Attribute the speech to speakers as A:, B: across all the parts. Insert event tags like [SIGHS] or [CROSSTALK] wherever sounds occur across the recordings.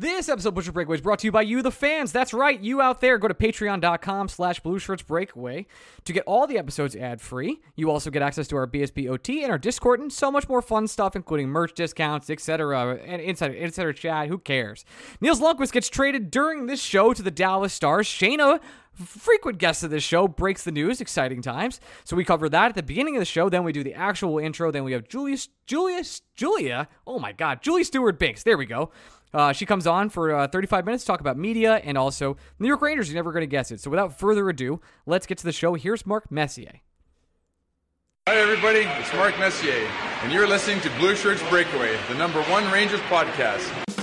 A: This episode of Blueshirts Breakaway is brought to you by you, the fans. That's right, you out there. Go to patreon.com slash blue shirts breakaway to get all the episodes ad free. You also get access to our BSB OT and our Discord and so much more fun stuff, including merch discounts, etc. And insider, insider chat. Who cares? Nils Lundkvist gets traded during this show to the Dallas Stars. Shayna frequent guest of this show breaks the news exciting times so we cover that at the beginning of the show then we do the actual intro then we have julius julius julia oh my god julie stewart binks there we go uh, she comes on for uh, 35 minutes to talk about media and also New York Rangers. You're never going to guess it. So without further ado, let's get to the show. Here's Mark Messier.
B: Hi, everybody. It's Mark Messier, and you're listening to Blue Shirts Breakaway, the number one Rangers podcast.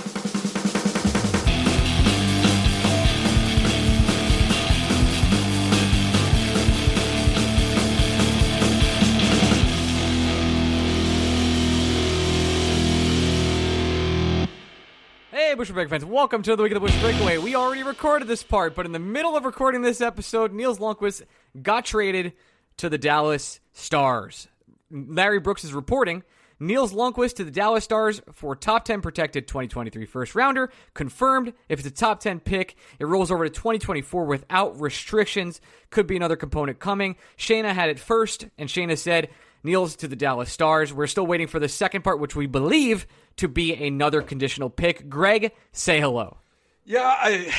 A: Hey, Break fans, welcome to the Week of the Blueshirts Breakaway. We already recorded this part, but in the middle of recording this episode, Nils Lundkvist got traded to the Dallas Stars. Larry Brooks is reporting Nils Lundkvist to the Dallas Stars for top 10 protected 2023 first rounder. Confirmed. If it's a top 10 pick, it rolls over to 2024 without restrictions. Could be another component coming. Shayna had it first, and Shayna said Nils to the Dallas Stars. We're still waiting for the second part, which we believe to be another conditional pick. Greg, say hello.
C: Yeah, I,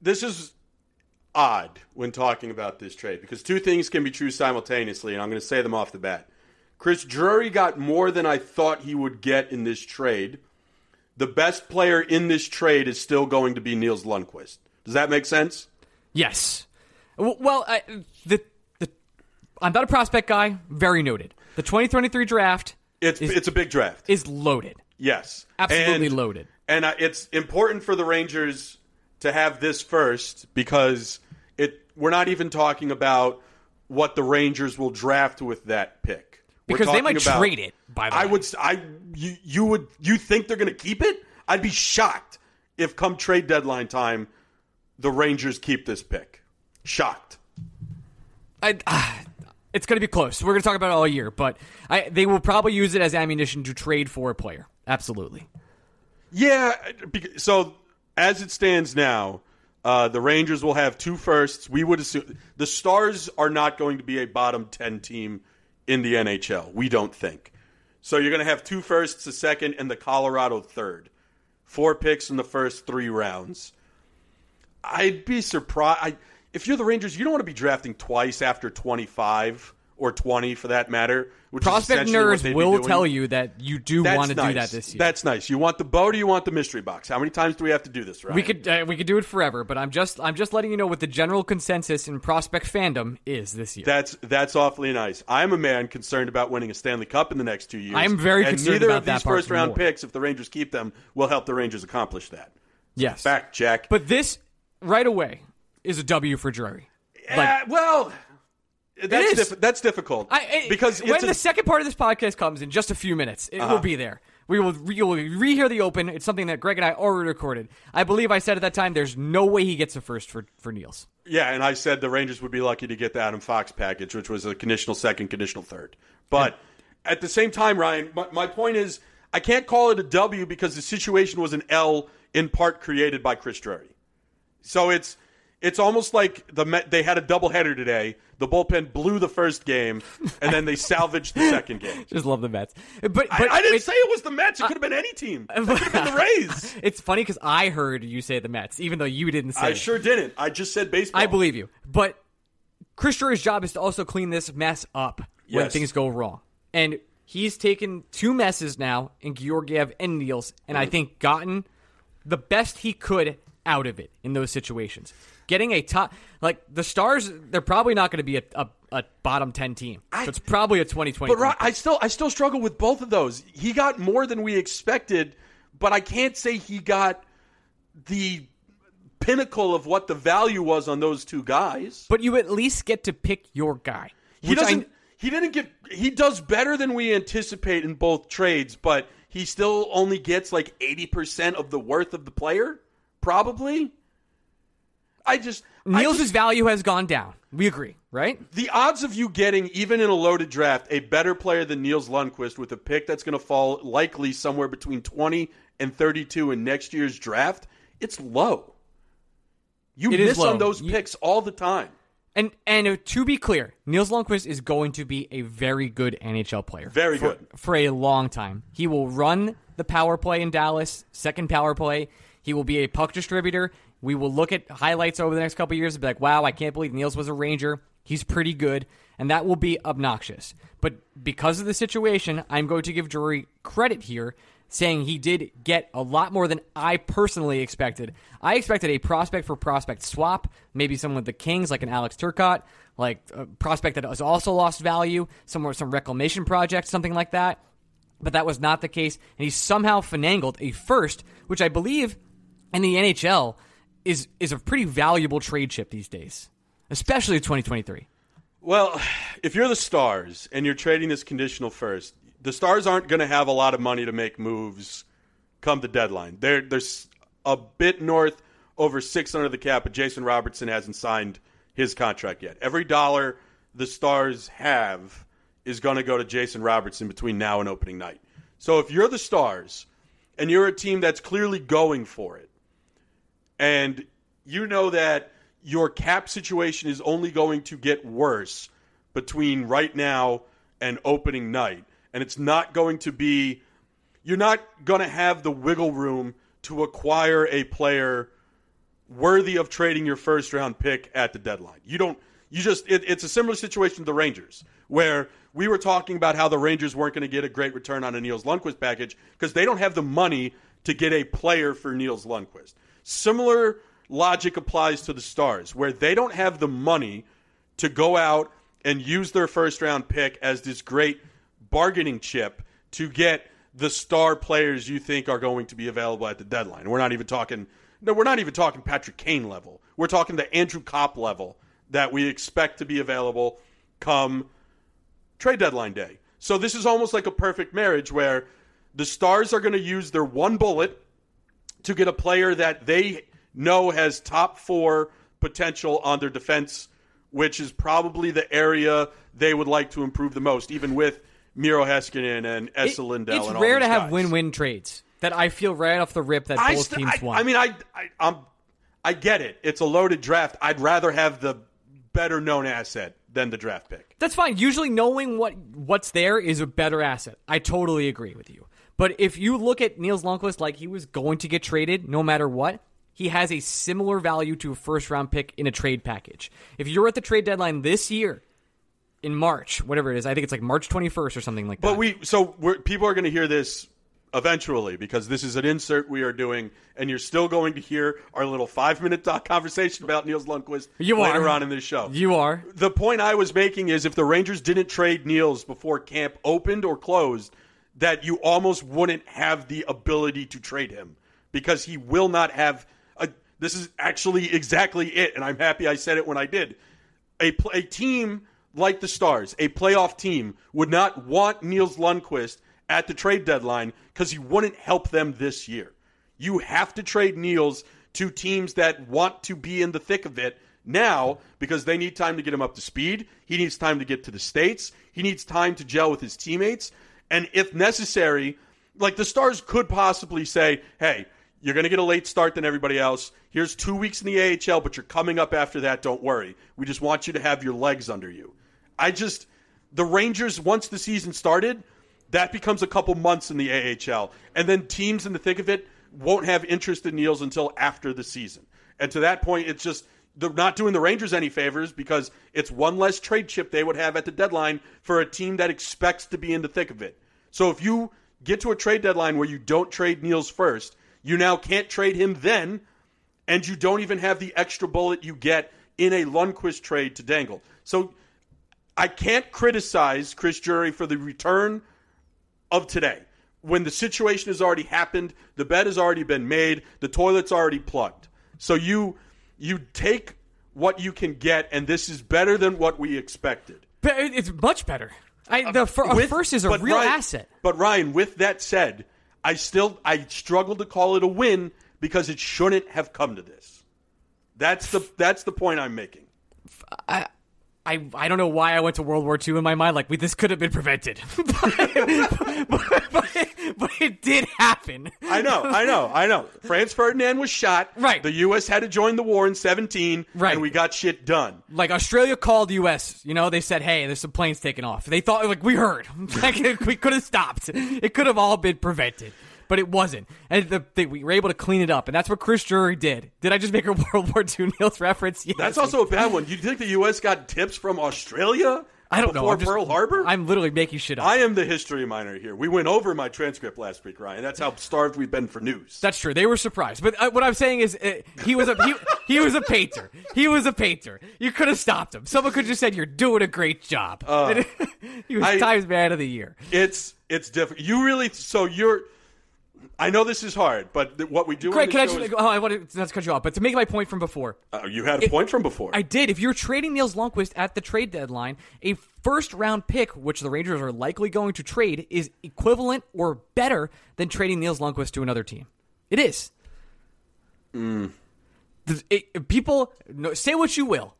C: this is odd when talking about this trade because two things can be true simultaneously, and I'm going to say them off the bat. Chris Drury got more than I thought he would get in this trade. The best player in this trade is still going to be Nils Lundkvist. Does that make sense?
A: Yes. Well, I, the the I'm not a prospect guy. Very noted. The 2023 draft
C: It's
A: Is-
C: it's a big draft.
A: is loaded.
C: Yes,
A: Absolutely
C: And-
A: loaded.
C: And uh, it's important for the Rangers to have this first because it. We're not even talking about what the Rangers will draft with that pick. We're
A: Because they might
C: about-
A: trade it, by the
C: I
A: way.
C: would. I you, you would. You think they're going to keep it? I'd be shocked if come trade deadline time, the Rangers keep this pick. Shocked.
A: I, ah, [SIGHS] it's going to be close. We're going to talk about it all year, but I, they will probably use it as ammunition to trade for a player. Absolutely.
C: Yeah. So as it stands now, uh, the Rangers will have two firsts. We would assume the Stars are not going to be a bottom ten team in the NHL. We don't think. So you're going to have two firsts, a second, and the Colorado third. Four picks in the first three rounds. I'd be surprised. I, if you're the Rangers, you don't want to be drafting twice after 25 or 20 for that matter. Which
A: Prospect nerds will tell you that you do
C: That's
A: want to
C: nice.
A: do that this year.
C: That's nice. You want the bow or you want the mystery box? How many times do we have to do this, right?
A: we could uh, we could do it forever, but I'm just I'm just letting you know what the general consensus in prospect fandom is this year.
C: That's that's awfully nice. I'm a man concerned about winning a Stanley Cup in the next two years.
A: I am very
C: and
A: concerned
C: neither
A: about
C: of these first round
A: more.
C: picks, if the Rangers keep them, will help the Rangers accomplish that.
A: yes,
C: Fact check.
A: But this right away is a W for Drury.
C: Uh, well, that's diff- that's difficult
A: I, it-
C: because
A: when
C: a-
A: the second part of this podcast comes in just a few minutes, it
C: Uh-huh.
A: will be there. We will re- you will rehear the open. It's something that Greg and I already recorded. I believe I said at that time, "There's no way he gets a first for for Nils."
C: yeah, and I said the Rangers would be lucky to get the Adam Fox package, which was a conditional second, conditional third. But at the same time, Ryan, my, my point is I can't call it a W because the situation was an L in part created by Chris Drury. So it's it's almost like the Met, they had a doubleheader today. The bullpen blew the first game, and then they salvaged the second game. [LAUGHS]
A: Just love the Mets, but but
C: I, I didn't say it was the Mets. It uh, could have been any team. [LAUGHS] It could have been the Rays. [LAUGHS]
A: It's funny because I heard you say the Mets, even though you didn't say.
C: I
A: it.
C: sure didn't. I just said baseball.
A: I believe you. But Chris Drury's job is to also clean this mess up when
C: Yes.
A: things go wrong. And he's taken two messes now in Georgiev and Nils, and I mm. think gotten the best he could out of it in those situations. Getting a top, like the Stars, they're probably not going to be a, a, a bottom 10 team. so it's probably a 2020.
C: But Ro- I still I still struggle with both of those. He got more than we expected, but I can't say he got the pinnacle of what the value was on those two guys.
A: but you at least get to pick your guy.
C: He doesn't. he didn't get. He does better than we anticipate in both trades, but he still only gets like eighty percent of the worth of the player. Probably. I just I just-
A: value has gone down. We agree, right?
C: the odds of you getting even in a loaded draft a better player than Nils Lundkvist with a pick that's going to fall likely somewhere between 20 and 32 in next year's draft, it's low. You
A: It is
C: miss
A: low.
C: on those
A: You-
C: picks all the time.
A: And and to be clear, Nils Lundkvist is going to be a very good NHL player.
C: Very
A: for,
C: good.
A: for a long time. He will run the power play in Dallas, second power play. He will be a puck distributor. We will look at highlights over the next couple years and be like, "Wow, I can't believe Nils was a Ranger. He's pretty good." And that will be obnoxious. But because of the situation, I'm going to give Drury credit here saying he did get a lot more than I personally expected. I expected a prospect for prospect swap, maybe someone with the Kings like an Alex Turcotte, like a prospect that has also lost value, somewhere some reclamation project, something like that. But that was not the case, and he somehow finagled a first, which I believe in the NHL is is a pretty valuable trade chip these days, especially 2023.
C: Well, if you're the Stars and you're trading this conditional first, the Stars aren't going to have a lot of money to make moves come the deadline. They're, they're a bit north over six under the cap, but Jason Robertson hasn't signed his contract yet. Every dollar the Stars have is going to go to Jason Robertson between now and opening night. So if you're the Stars and you're a team that's clearly going for it, and you know that your cap situation is only going to get worse between right now and opening night, and it's not going to be, you're not going to have the wiggle room to acquire a player worthy of trading your first round pick at the deadline. You don't. You just. It, it's a similar situation to the Rangers, where we were talking about how the Rangers weren't going to get a great return on a Nils Lundkvist package because they don't have the money to get a player for Nils Lundkvist. Similar logic applies to the Stars, where they don't have the money to go out and use their first round pick as this great bargaining chip to get the star players you think are going to be available at the deadline. We're not even talking no, we're not even talking Patrick Kane level. We're talking the Andrew Copp level that we expect to be available come trade deadline day. So this is almost like a perfect marriage where the Stars are going to use their one bullet to get a player that they know has top four potential on their defense, which is probably the area they would like to improve the most, even with Miro Heiskanen and
A: Esa
C: Lindell.
A: it's
C: and all
A: rare to have
C: guys.
A: win-win trades that I feel right off the rip that
C: I,
A: both
C: st-
A: teams
C: I,
A: want.
C: I mean, I, I, I'm, I get it. It's a loaded draft. I'd rather have the better known asset than the draft pick.
A: That's fine. Usually knowing what what's there is a better asset. I totally agree with you. But if you look at Nils Lundkvist like he was going to get traded no matter what, he has a similar value to a first round pick in a trade package. If you're at the trade deadline this year in March, whatever it is, I think it's like March 21st or something like that.
C: But we, so we're, people are going to hear this eventually because this is an insert we are doing, and you're still going to hear our little five minute conversation about Nils Lundkvist
A: You
C: later
A: are.
C: on in this show.
A: you are.
C: the point I was making is if the Rangers didn't trade Nils before camp opened or closed, that you almost wouldn't have the ability to trade him because he will not have. A, this is actually exactly it, and I'm happy I said it when I did. A, a team like the Stars, a playoff team, would not want Nils Lundkvist at the trade deadline because he wouldn't help them this year. You have to trade Nils to teams that want to be in the thick of it now because they need time to get him up to speed. He needs time to get to the States. He needs time to gel with his teammates. And if necessary, like the Stars could possibly say, hey, you're going to get a late start than everybody else. Here's two weeks in the AHL, but you're coming up after that. Don't worry. We just want you to have your legs under you. I just, the Rangers, once the season started, that becomes a couple months in the AHL. And then teams in the thick of it won't have interest in Nils until after the season. And to that point, it's just, they're not doing the Rangers any favors because it's one less trade chip they would have at the deadline for a team that expects to be in the thick of it. So if you get to a trade deadline where you don't trade Nils first, you now can't trade him then, and you don't even have the extra bullet you get in a Lundkvist trade to dangle. So I can't criticize Chris Drury for the return of today. When the situation has already happened, the bed has already been made, the toilet's already plugged. So you you take what you can get, and this is better than what we expected.
A: It's much better. I, uh, the fir- a
C: With-
A: first is a real
C: Ryan-
A: asset.
C: But Ryan, with that said, I still I struggle to call it a win because it shouldn't have come to this. That's the that's the point I'm making.
A: I, I, I don't know why I went to World War II in my mind. Like, we, this could have been prevented, but, [LAUGHS] but, but, but it did happen.
C: I know, I know, I know. Franz Ferdinand was shot.
A: Right.
C: The U.S. had to join the war in 17.
A: Right.
C: And we got shit done.
A: Like Australia called U.S. You know, they said, "Hey, there's some planes taking off." They thought, like, we heard, [LAUGHS] like, we could have stopped. It could have all been prevented. But it wasn't, and the, the, we were able to clean it up, and that's what Chris Drury did. Did I just make a [LAUGHS] World War II Nils reference? Yes.
C: That's also a bad one. You think the U.S. got tips from Australia?
A: I don't know.
C: before Pearl Harbor?
A: I'm literally making shit up.
C: I am the history minor here. We went over my transcript last week, Ryan. That's how starved we've been for news.
A: That's true. They were surprised, but uh, what I'm saying is, uh, he was a he, he was a painter. He was a painter. You could have stopped him. Someone could have just said, "You're doing a great job." [LAUGHS] he was
C: Uh, I-
A: Times Man of the Year.
C: it's it's different. You really so you're. I know this is hard, but th- what we do.
A: Greg,
C: the
A: can I just?
C: is-
A: Oh, I want to not to cut you off, but to make my point from before,
C: Uh, you had a point from before.
A: I did. If you're trading Nils Lundkvist at the trade deadline, a first round pick, which the Rangers are likely going to trade, is equivalent or better than trading Nils Lundkvist to another team. It is.
C: Hmm.
A: Does it- people no, say what you will.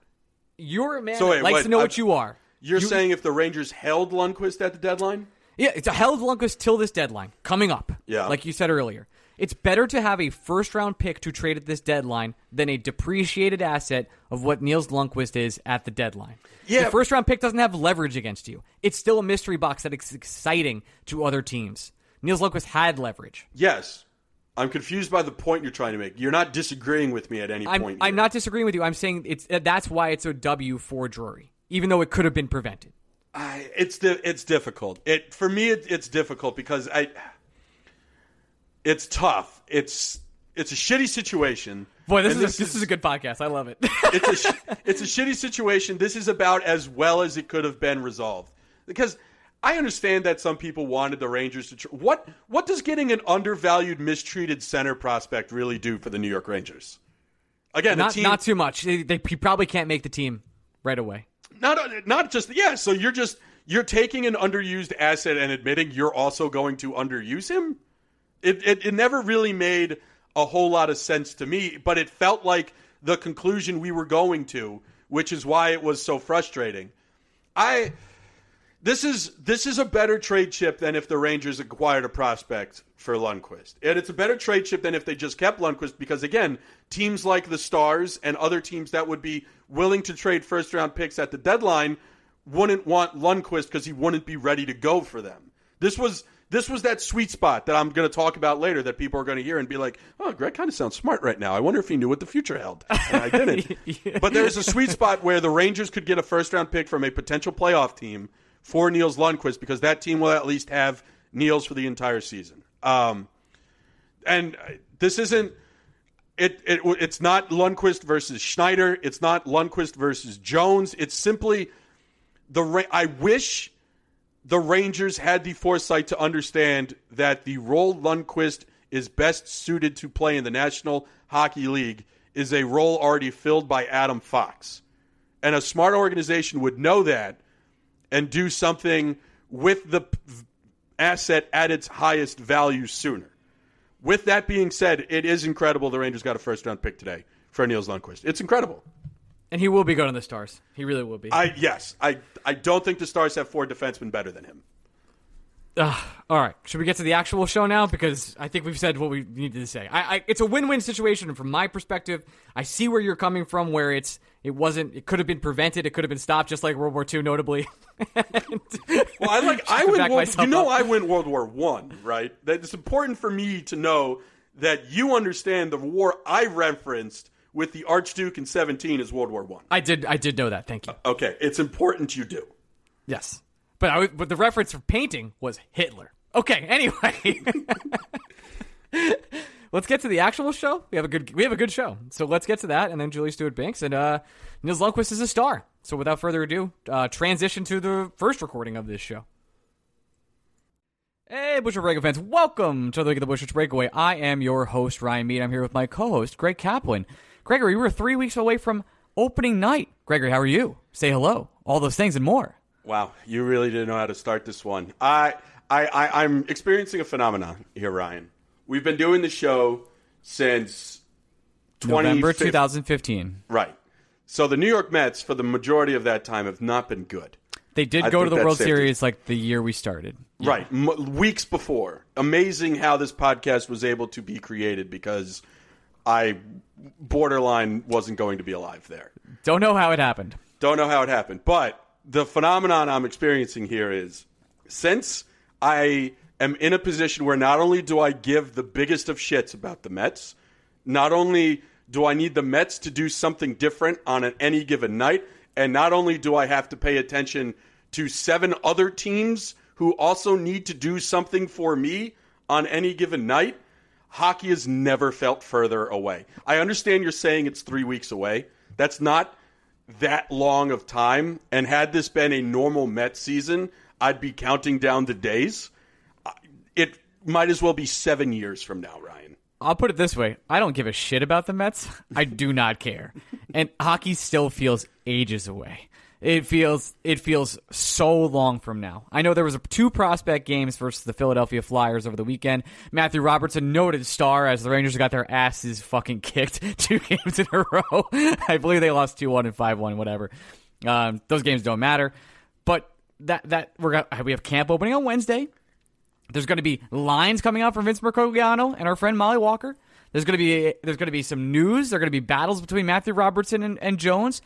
A: You're a man
C: So wait,
A: likes
C: wait,
A: to know
C: I-
A: what you are.
C: You're
A: You-
C: saying if the Rangers held Lundkvist at the deadline?
A: Yeah, it's a hell of a Lundkvist till this deadline coming up.
C: Yeah.
A: like you said earlier, it's better to have a first round pick to trade at this deadline than a depreciated asset of what Nils Lundkvist is at the deadline.
C: Yeah.
A: the first round pick doesn't have leverage against you. It's still a mystery box that is exciting to other teams. Nils Lundkvist had leverage.
C: Yes. I'm confused by the point you're trying to make. You're not disagreeing with me at any
A: I'm
C: point.
A: I'm not disagreeing with you. I'm saying it's that's why it's a W for Drury, even though it could have been prevented.
C: I, it's it's difficult. It for me it, it's difficult because I it's tough. It's it's a shitty situation.
A: Boy, this is, a, this is a good podcast. I love it. [LAUGHS]
C: it's a sh- [LAUGHS] it's a shitty situation. This is about as well as it could have been resolved. Because I understand that some people wanted the Rangers to. Tr- what what does getting an undervalued, mistreated center prospect really do for the New York Rangers? Again,
A: not
C: team
A: not too much. They, they he probably can't make the team right away.
C: Not not just yeah. So you're just you're taking an underused asset and admitting you're also going to underuse him. It it, it never really made a whole lot of sense to me, but it felt like the conclusion we were going to, which is why it was so frustrating. I this is this is a better trade chip than if the Rangers acquired a prospect for Lundkvist, and it's a better trade chip than if they just kept Lundkvist because again, teams like the Stars and other teams that would be willing to trade first round picks at the deadline wouldn't want Lundkvist because he wouldn't be ready to go for them. This was this was that sweet spot that I'm going to talk about later that people are going to hear and be like, "Oh, Greg kind of sounds smart right now. I wonder if he knew what the future held." And I didn't. [LAUGHS] But there's a sweet spot where the Rangers could get a first round pick from a potential playoff team for Nils Lundkvist because that team will at least have Nils for the entire season. Um, and uh, this isn't it, it it's not Lundkvist versus Schneider. It's not Lundkvist versus Jones. It's simply the I wish the Rangers had the foresight to understand that the role Lundkvist is best suited to play in the National Hockey League is a role already filled by Adam Fox. And a smart organization would know that and do something with the asset at its highest value sooner. With that being said, it is incredible the Rangers got a first round pick today for Nils Lundkvist. It's incredible.
A: And he will be going to the Stars. He really will be.
C: I yes, I I don't think the Stars have four defensemen better than him.
A: Ugh. all right, should we get to the actual show now? Because I think we've said what we needed to say. I, I, it's a win-win situation, from my perspective, I see where you're coming from. Where it's it wasn't, it could have been prevented, it could have been stopped, just like World War II, notably. [LAUGHS]
C: Well, I like [LAUGHS] I went World, you know
A: up.
C: I went World War One, right? That it's important for me to know that you understand the war I referenced with the Archduke in 17 is World War One.
A: I did, I did know that. Thank you.
C: Uh, okay, it's important you do.
A: Yes, but I, but the reference for painting was Hitler. Okay, anyway. [LAUGHS] let's get to the actual show. We have a good we have a good show. So let's get to that and then Julie Stewart Binks and uh Nils Lundkvist is a star. So without further ado, uh transition to the first recording of this show. Hey, Blueshirts Breakaway fans, welcome to the League of the Blueshirts Breakaway. I am your host, Ryan Mead. I'm here with my co-host, Greg Kaplan. Gregory, we're three weeks away from opening night. Gregory, how are you? Say hello. All those things and more.
C: Wow, you really didn't know how to start this one. I, I, I I'm experiencing a phenomenon here, Ryan. We've been doing the show since
A: November
C: 2015
A: 2015.
C: Right. So the New York Mets, for the majority of that time, have not been good.
A: They did
C: I
A: go to the World
C: safe to-
A: Series like the year we started.
C: Right. M- weeks before. Amazing how this podcast was able to be created because I borderline wasn't going to be alive there.
A: Don't know how it happened.
C: Don't know how it happened. But the phenomenon I'm experiencing here is since I am in a position where not only do I give the biggest of shits about the Mets, not only do I need the Mets to do something different on an, any given night, and not only do I have to pay attention to seven other teams who also need to do something for me on any given night, hockey has never felt further away. I understand you're saying it's three weeks away. That's not that long of time. And had this been a normal Mets season, I'd be counting down the days. It might as well be seven years from now, Ryan.
A: I'll put it this way: I don't give a shit about the Mets. I do not care, [LAUGHS] and hockey still feels ages away. It feels it feels so long from now. I know there was a, two prospect games versus the Philadelphia Flyers over the weekend. Matthew Robertson, noted star, as the Rangers got their asses fucking kicked [LAUGHS] two games in a row. I believe they lost two one and five one, whatever. Um, those games don't matter, but that that we're got, we have camp opening on Wednesday. There's going to be lines coming out from Vince Mercogliano and our friend Molly Walker. There's going to be there's going to be some news. There are going to be battles between Matthew Robertson and, and Jones.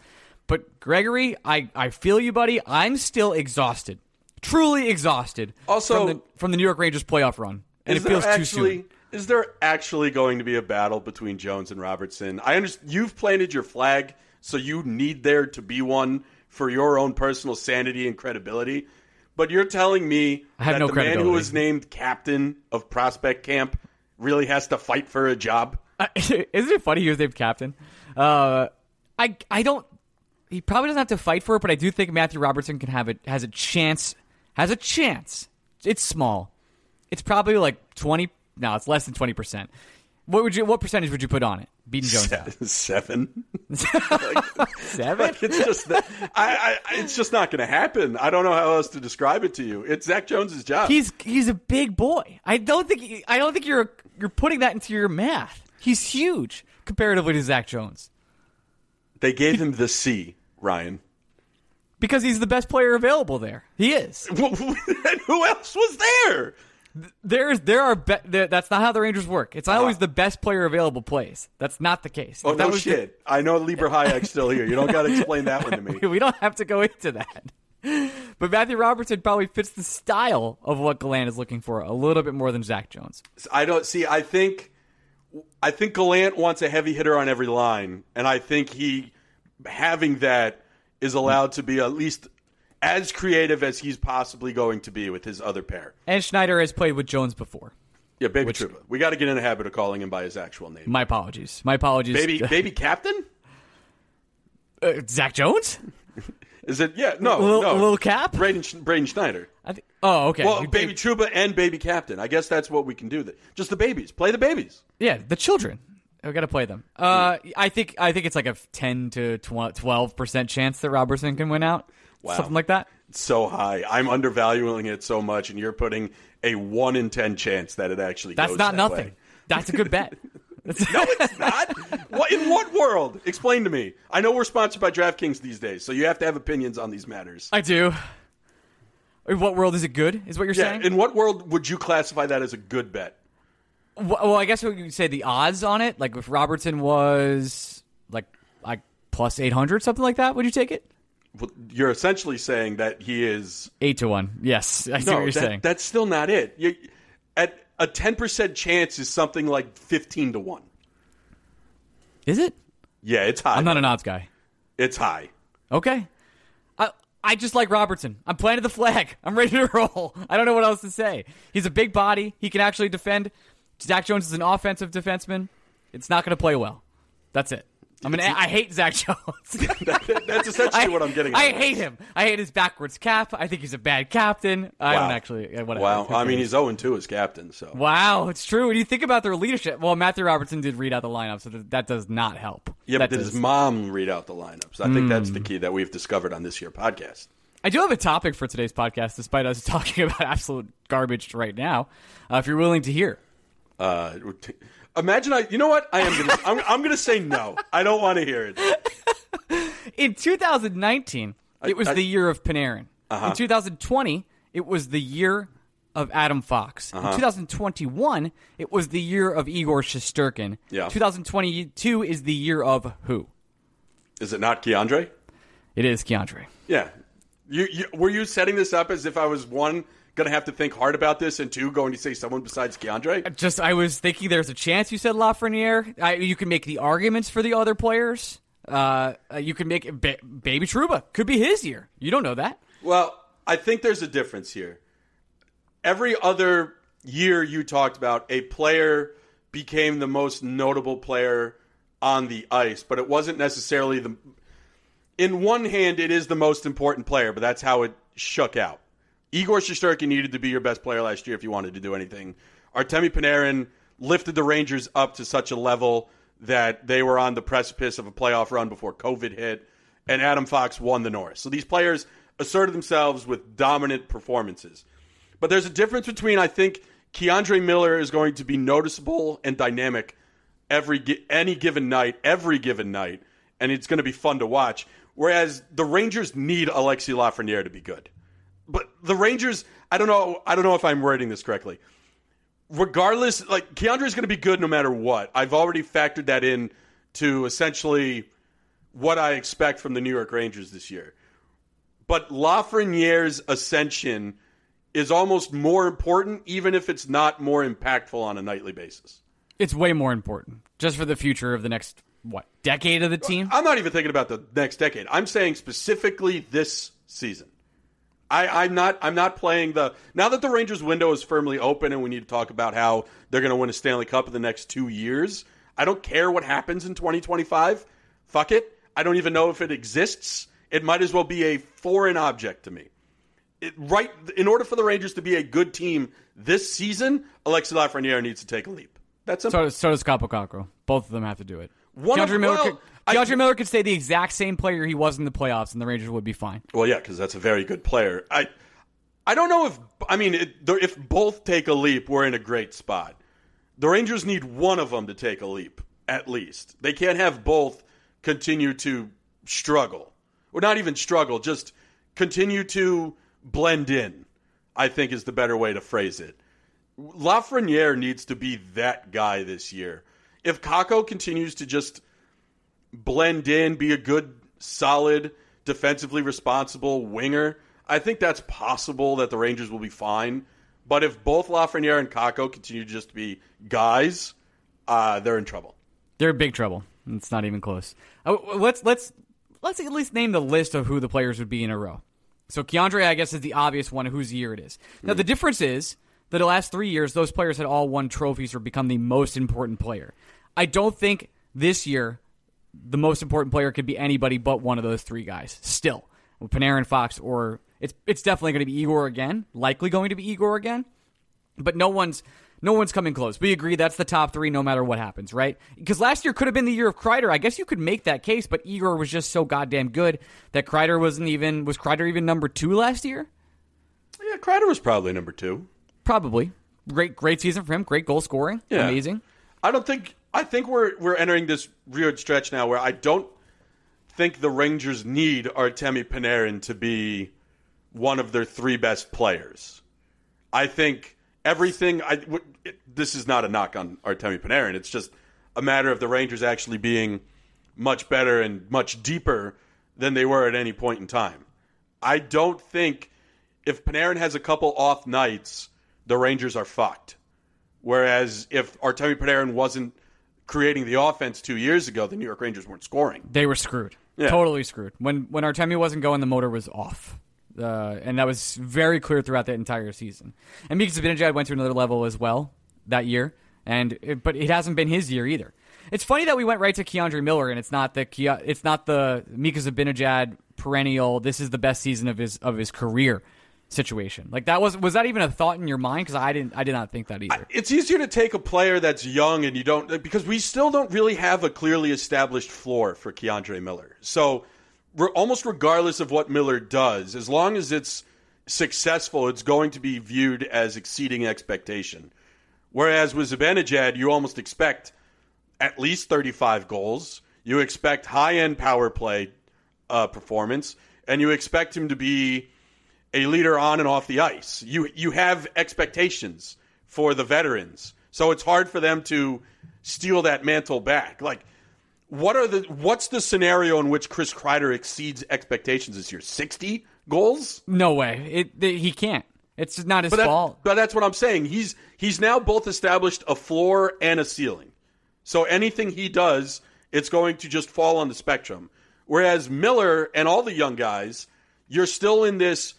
A: But Gregory, I, I feel you, buddy. I'm still exhausted, truly exhausted.
C: Also-
A: from the, from the New York Rangers playoff run, and
C: is
A: it feels
C: there
A: too
C: actually
A: soon.
C: is there actually going to be a battle between Jones and Robertson? I understand you've planted your flag, so you need there to be one for your own personal sanity and credibility. But you're telling me that
A: no
C: the man who was named captain of prospect camp really has to fight for a job?
A: Uh, [LAUGHS] Isn't it funny he was named captain? Uh, I I don't. He probably doesn't have to fight for it, but I do think Matthew Robertson can have it has a chance. Has a chance. It's small. It's probably like twenty. No, it's less than twenty percent. What would you? What percentage would you put on it? Beating Jones out
C: Seven. [LAUGHS]
A: seven.
C: It's just that I, I, it's just not going to happen. I don't know how else to describe it to you. It's Zach Jones's job.
A: He's he's a big boy. I don't think I don't think you're you're putting that into your math. He's huge comparatively to Zach Jones
C: they gave him the C, Ryan.
A: because he's the best player available there. He is.
C: and [LAUGHS] who else was there?
A: There's there are be- there, that's not how the Rangers work. It's not always the best player available plays. That's not the case.
C: Oh
A: that
C: no
A: was the-
C: shit! I know Libor Hajek's still here. You don't got to explain that one to me. [LAUGHS]
A: we don't have to go into that. But Matthew Robertson probably fits the style of what Gallant is looking for a little bit more than Zach Jones.
C: I don't see. I think, I think Gallant wants a heavy hitter on every line, and I think he having that is allowed to be at least as creative as he's possibly going to be with his other pair.
A: And Schneider has played with Jones before.
C: Yeah, baby Trouba. We got to get in the habit of calling him by his actual name.
A: My apologies. My apologies.
C: Baby, [LAUGHS] baby captain.
A: uh, Zach Jones? [LAUGHS]
C: Is it? Yeah, no,
A: Lil-
C: no.
A: Lil Cap?
C: Braden, Braden Schneider.
A: I think. Oh, okay.
C: Well,
A: You-
C: baby Trouba and baby captain. I guess that's what we can do. That just the babies. Play the babies.
A: Yeah, the children. We got to play them. Uh, I think I think it's like a ten to twelve percent chance that Robertson can win out.
C: Wow.
A: Something like that.
C: It's so high. I'm undervaluing it so much, and you're putting a one in ten chance that it actually.
A: That's
C: goes
A: not
C: that
A: nothing.
C: way.
A: That's a good bet. [LAUGHS] [LAUGHS]
C: No, it's not. what in what world? Explain to me. I know we're sponsored by DraftKings these days, so you have to have opinions on these matters.
A: I do. In what world is it good? Is what you're
C: Yeah.
A: saying?
C: In what world would you classify that as a good bet?
A: Well, well, I guess we could say the odds on it. Like if Robertson was like like plus eight hundred, something like that. Would you take it?
C: You're essentially saying that he is.
A: Eight to one. Yes, I see
C: No,
A: what you're
C: that-
A: saying.
C: that's still not it. You, at a ten percent chance is something like fifteen to one.
A: Is it?
C: Yeah, it's high.
A: I'm not an odds guy.
C: It's high.
A: Okay. I I just like Robertson. I'm planting the flag. I'm ready to [LAUGHS] roll. I don't know what else to say. He's a big body. He can actually defend. Zach Jones is an offensive defenseman. It's not going to play well. That's it. I mean, I hate Zach Jones. [LAUGHS]
C: That's essentially what I'm getting.
A: I hate him. I hate his backwards cap. I think he's a bad captain. I don't actually. Whatever.
C: Wow. I mean, he's 0 2 as captain, so.
A: Wow, it's true. When you think about their leadership, well, Matthew Robertson did read out the lineup, so that, that does not help.
C: Yeah,
A: that
C: but did
A: does-
C: his mom read out the lineups? I think that's
A: Hmm.
C: the key that we've discovered on this year podcast.
A: I do have a topic for today's podcast, despite us [LAUGHS] talking about absolute garbage right now. Uh, if you're willing to hear,
C: Uh, Imagine I. You know what? I am gonna. [LAUGHS] I'm, I'm gonna say no. I don't want to hear it.
A: In 2019, it was
C: I-
A: the year of Panarin.
C: Uh-huh.
A: In 2020, it was the year of Adam Fox.
C: Uh-huh.
A: In 2021, it was the year of Igor Shesterkin.
C: Yeah.
A: 2022 is the year of who?
C: Is it not K'Andre?
A: It is K'Andre.
C: Yeah. You, you were you setting this up as if I was one gonna have to think hard about this, and two going to say someone besides K'Andre?
A: Just, I was thinking there's a chance you said Lafreniere. I, you can make the arguments for the other players. Uh, uh, you can make ba- Baby Trouba could be his year. You don't know that.
C: Well, I think there's a difference here. Every other year you talked about, a player became the most notable player on the ice, but it wasn't necessarily the. In one hand, it is the most important player, but that's how it shook out. Igor Shesterkin needed to be your best player last year if you wanted to do anything. Artemi Panarin lifted the Rangers up to such a level that they were on the precipice of a playoff run before COVID hit, and Adam Fox won the Norris. So these players asserted themselves with dominant performances. But there's a difference between I think K'Andre Miller is going to be noticeable and dynamic every any given night, every given night, and it's going to be fun to watch. Whereas the Rangers need Alexi Lafreniere to be good. But the Rangers, I don't know, I don't know if I'm wording this correctly. Regardless, like K'Andre is going to be good no matter what. I've already factored that in to essentially what I expect from the New York Rangers this year. But Lafreniere's ascension is almost more important, even if it's not more impactful on a nightly basis.
A: It's way more important just for the future of the next what decade of the uh, team.
C: I'm not even thinking about the next decade. I'm saying specifically this season. I, I'm not. I'm not playing the now that the Rangers window is firmly open, and we need to talk about how they're going to win a Stanley Cup in the next two years. I don't care what happens in 2025. Fuck it. I don't even know if it exists. It might as well be a foreign object to me. It, right. In order for the Rangers to be a good team this season, Alexi Lafreniere needs to take a leap. That's.
A: So does, so does Kakko Both of them have to do it.
C: One of-
A: Miller,
C: well,
A: could,
C: I-
A: Miller could stay the exact same player he was in the playoffs, and the Rangers would be fine.
C: Well, yeah, because that's a very good player. I, I don't know if I mean it, if both take a leap, we're in a great spot. The Rangers need one of them to take a leap at least. They can't have both continue to struggle, or not even struggle, just continue to blend in. I think is the better way to phrase it. Lafreniere needs to be that guy this year. If Kakko continues to just blend in, be a good, solid, defensively responsible winger, I think that's possible that the Rangers will be fine. But if both Lafreniere and Kakko continue to just be guys, uh, they're in trouble.
A: They're in big trouble. It's not even close. Uh, let's let's let's at least name the list of who the players would be in a row. So K'Andre, I guess, is the obvious one whose year it is. Now the difference is that the last three years, those players had all won trophies or become the most important player. I don't think this year the most important player could be anybody but one of those three guys. Still, Panarin, Fox, or it's it's definitely going to be Igor again. Likely going to be Igor again but no one's no one's coming close. We agree that's the top three no matter what happens, right? Because last year could have been the year of Kreider. I guess you could make that case, but Igor was just so goddamn good that Kreider wasn't even was Kreider even number two last year?
C: Yeah, Kreider was probably number two.
A: Probably. Great great season for him. Great goal scoring.
C: Yeah.
A: Amazing.
C: I don't think. I think we're we're entering this weird stretch now where I don't think the Rangers need Artemi Panarin to be one of their three best players. I think everything. I w- it, this is not a knock on Artemi Panarin. It's just a matter of the Rangers actually being much better and much deeper than they were at any point in time. I don't think if Panarin has a couple off nights, the Rangers are fucked. Whereas if Artemi Panarin wasn't creating the offense two years ago, the New York Rangers weren't scoring.
A: They were screwed.
C: Yeah.
A: Totally screwed. When when Artemi wasn't going, the motor was off. Uh, and that was very clear throughout that entire season. And Mika Zibanejad went to another level as well that year, and it, but it hasn't been his year either. It's funny that we went right to K'Andre Miller, and it's not the it's not the Mika Zibanejad perennial. This is the best season of his of his career situation. Like that was was that even a thought in your mind? Because I didn't I did not think that either.
C: It's easier to take a player that's young and you don't because we still don't really have a clearly established floor for K'Andre Miller. So, we're almost regardless of what Miller does, as long as it's successful, it's going to be viewed as exceeding expectation. Whereas with Zibanejad, you almost expect at least 35 goals. You expect high end power play uh, performance, and you expect him to be a leader on and off the ice. You you have expectations for the veterans, so it's hard for them to steal that mantle back. Like, what are the what's the scenario in which Chris Kreider exceeds expectations this year? 60 goals?
A: No way. It, it he can't. It's not his
C: But, that-
A: fault.
C: but that's what I'm saying. He's he's now both established a floor and a ceiling. So anything he does, it's going to just fall on the spectrum. Whereas Miller and all the young guys, you're still in this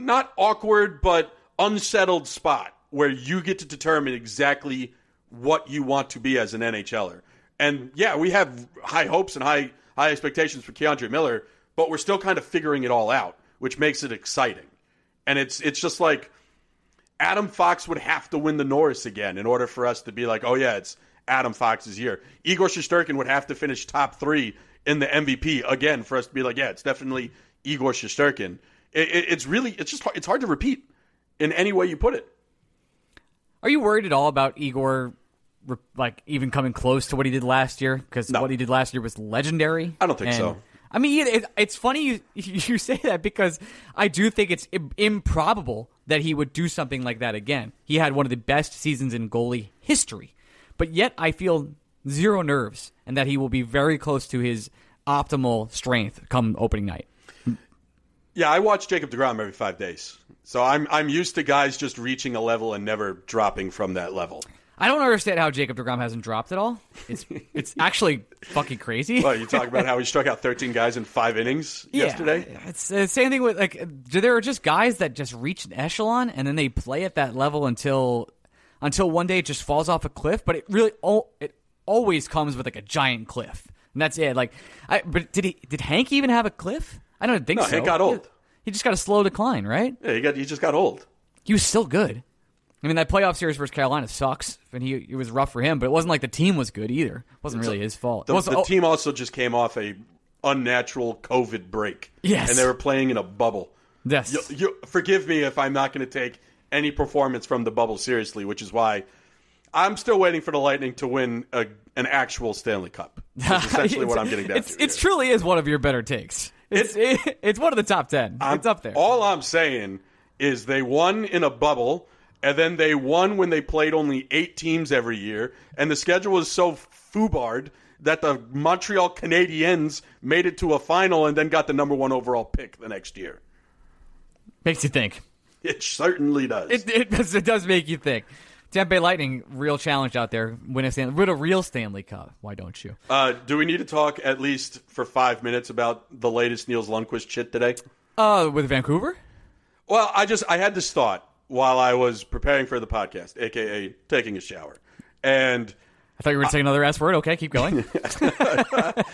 C: not awkward but unsettled spot where you get to determine exactly what you want to be as an NHLer. And yeah, we have high hopes and high high expectations for K'Andre Miller, but we're still kind of figuring it all out, which makes it exciting. And it's it's just like Adam Fox would have to win the Norris again in order for us to be like, oh yeah, it's Adam Fox's year. Igor Shesterkin would have to finish top three in the MVP again for us to be like, yeah, it's definitely Igor Shesterkin. It, it, it's really, it's just, hard, it's hard to repeat in any way you put it.
A: Are you worried at all about Igor, like even coming close to what he did last year? Because
C: No.
A: what he did last year was legendary.
C: I don't think
A: And-
C: so.
A: I mean, it, it's funny you [LAUGHS] you say that because I do think it's improbable that he would do something like that again. He had one of the best seasons in goalie history, but yet I feel zero nerves and that he will be very close to his optimal strength come opening night.
C: Yeah, I watch Jacob Degrom every five days, so I'm I'm used to guys just reaching a level and never dropping from that level.
A: I don't understand how Jacob Degrom hasn't dropped at all. It's [LAUGHS] it's actually fucking crazy.
C: Well, you talk about how he struck out 13 guys in five innings [LAUGHS] yesterday.
A: It's the same thing with like. Do there are just guys that just reach an echelon and then they play at that level until until one day it just falls off a cliff. But it really all it always comes with like a giant cliff, and that's it. Like, I but did he did Hank even have a cliff? I don't think
C: No,
A: so.
C: Hank got old.
A: He, he just got a slow decline, right?
C: Yeah, he got he just got old.
A: He was still good. I mean, that playoff series versus Carolina sucks, and he it was rough for him. But it wasn't like the team was good either. It wasn't really his fault.
C: The,
A: it was,
C: the
A: oh,
C: team also just came off a unnatural COVID break.
A: Yes.
C: and they were playing in a bubble.
A: Yes.
C: You, you, forgive me if I'm not going to take any performance from the bubble seriously, which is why I'm still waiting for the Lightning to win a, an actual Stanley Cup. That's [LAUGHS] essentially what I'm getting down
A: it's,
C: to.
A: It's
C: here.
A: truly is one of your better takes. It's [LAUGHS] it's one of the top 10
C: I'm-
A: it's up there.
C: All I'm saying is they won in a bubble, and then they won when they played only eight teams every year, and the schedule was so foobarred that the Montreal Canadiens made it to a final and then got the number one overall pick the next year.
A: Makes you think.
C: It certainly does.
A: It, it, does, it does make you think. Tampa Bay Lightning, real challenge out there. Win a Stanley, win a real Stanley Cup. Why don't you?
C: uh, do we need to talk at least for five minutes about the latest Nils Lundkvist shit today?
A: Uh, with Vancouver?
C: Well, I just I had this thought while I was preparing for the podcast, aka taking a shower, and
A: I thought you were going to say another S word. Okay, keep going. [LAUGHS]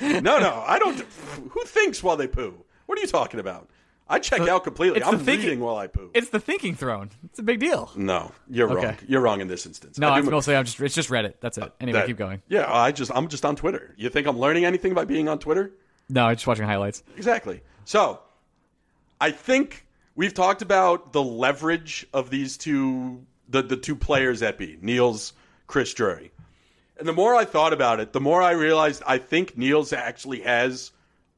C: no, no, I don't. Who thinks while they poo? What are you talking about? I checked uh, out completely. I'm
A: thinking-
C: reading while I poo.
A: it's the thinking throne. It's a big deal.
C: no, you're
A: Okay.
C: wrong. You're wrong in this instance.
A: No,
C: I
A: I'm mostly I'm just it's just Reddit. That's it. Anyway,
C: that-
A: keep going.
C: Yeah, I just I'm just on Twitter. You think I'm learning anything by being on Twitter?
A: No, I'm just watching highlights.
C: Exactly. So, I think we've talked about the leverage of these two, the, the two players at B, Nils, Chris Drury. And the more I thought about it, the more I realized I think Nils actually has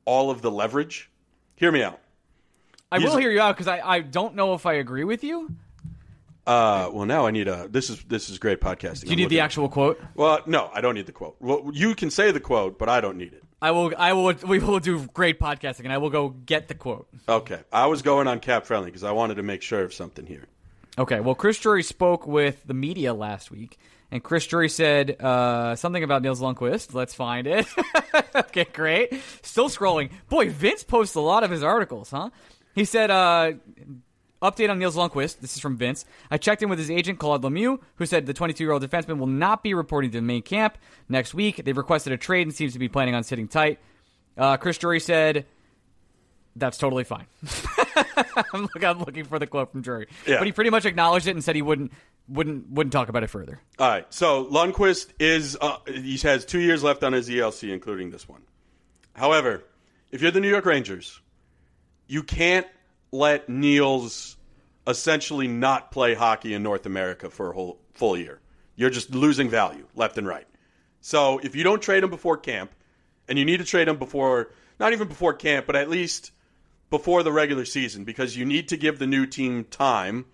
C: all of the leverage. Hear me out.
A: I will hear you out because I, I don't know if I agree with you.
C: Uh, well, now I need a. This is this is great podcasting.
A: Do you need the actual quote?
C: Well, no, I don't need the quote. Well, you can say the quote, but I don't need it.
A: I will. I will. We will do great podcasting, and I will go get the quote.
C: Okay, I was going on cap friendly because I wanted to make sure of something here.
A: Okay. Well, Chris Drury spoke with the media last week, and Chris Drury said uh, something about Nils Lundkvist. Let's find it. [LAUGHS] okay, great. Still scrolling. Boy, Vince posts a lot of his articles, huh? He said, uh, update on Nils Lundkvist. This is from Vince. I checked in with his agent, Claude Lemieux, who said the 22 year old defenseman will not be reporting to the main camp next week. They've requested a trade and seems to be planning on sitting tight. Uh, Chris Drury said, that's totally fine. [LAUGHS] I'm, look, I'm looking for the quote from Drury,
C: Yeah.
A: but he pretty much acknowledged it and said he wouldn't wouldn't wouldn't talk about it further.
C: All right. So Lundkvist is uh, he has two years left on his ELC, including this one. However, if you're the New York Rangers, you can't let Nils essentially not play hockey in North America for a whole full year. You're just losing value left and right. So if you don't trade him before camp, and you need to trade him before, not even before camp, but at least before the regular season, because you need to give the new team time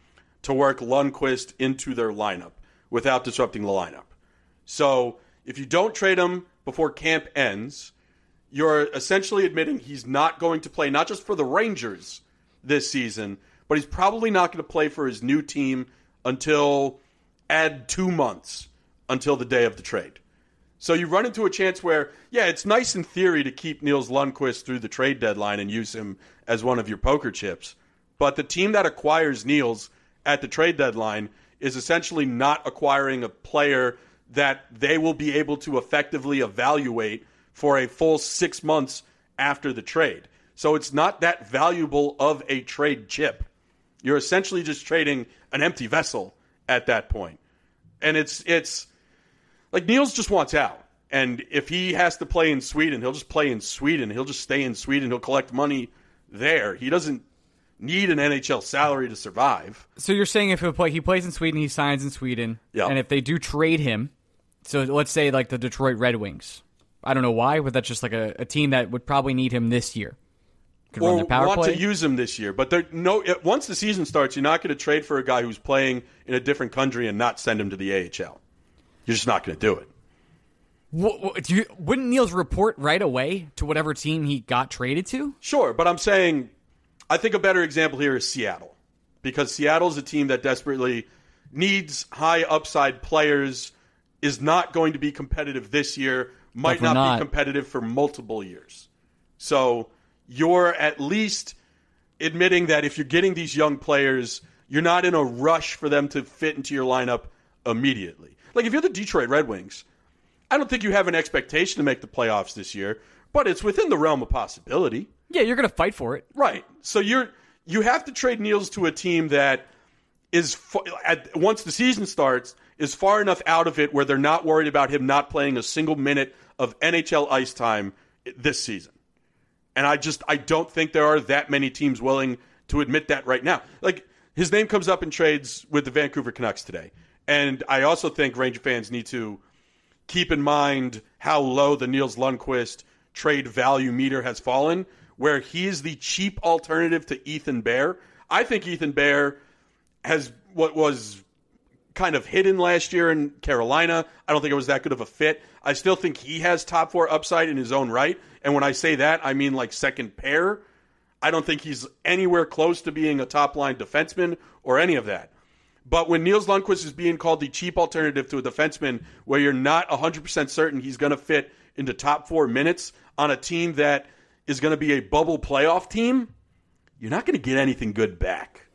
C: to work Lundkvist into their lineup without disrupting the lineup. So if you don't trade him before camp ends, you're essentially admitting he's not going to play not just for the Rangers this season, but he's probably not going to play for his new team until add two months until the day of the trade. So you run into a chance where, yeah, it's nice in theory to keep Nils Lundkvist through the trade deadline and use him as one of your poker chips. But the team that acquires Nils at the trade deadline is essentially not acquiring a player that they will be able to effectively evaluate for a full six months after the trade. So it's not that valuable of a trade chip. You're essentially just trading an empty vessel at that point. And it's it's like Nils just wants out. And if he has to play in Sweden, he'll just play in Sweden. He'll just stay in Sweden. He'll collect money there. He doesn't need an NHL salary to survive.
A: So you're saying if he, play, he plays in Sweden, he signs in Sweden,
C: Yeah.
A: and if they do trade him, so let's say like the Detroit Red Wings, I don't know why, but that's just like a, a team that would probably need him this year. Could
C: or want
A: play.
C: to use him this year. But there, no, it, once the season starts, you're not going to trade for a guy who's playing in a different country and not send him to the AHL. You're just not going to do it.
A: Wha- wha- do you, wouldn't Nils report right away to whatever team he got traded to?
C: Sure, but I'm saying I think a better example here is Seattle. Because Seattle's a team that desperately needs high upside players, is not going to be competitive this year, might not,
A: not.
C: be competitive for multiple years. So you're at least admitting that if you're getting these young players, you're not in a rush for them to fit into your lineup immediately. Like if you're the Detroit Red Wings, I don't think you have an expectation to make the playoffs this year, but it's within the realm of possibility.
A: Yeah, you're going to fight for it.
C: Right. So you're you have to trade Nils to a team that is at, once the season starts is far enough out of it where they're not worried about him not playing a single minute of NHL ice time this season. And I just I don't think there are that many teams willing to admit that right now. Like his name comes up in trades with the Vancouver Canucks today. And I also think Ranger fans need to keep in mind how low the Nils Lundkvist trade value meter has fallen, where he is the cheap alternative to Ethan Bear. I think Ethan Bear has what was kind of hidden last year in Carolina. I don't think it was that good of a fit. I still think he has top four upside in his own right. And when I say that, I mean like second pair. I don't think he's anywhere close to being a top line defenseman or any of that. But when Nils Lundkvist is being called the cheap alternative to a defenseman where you're not 100% certain he's going to fit into top four minutes on a team that is going to be a bubble playoff team, you're not going to get anything good back.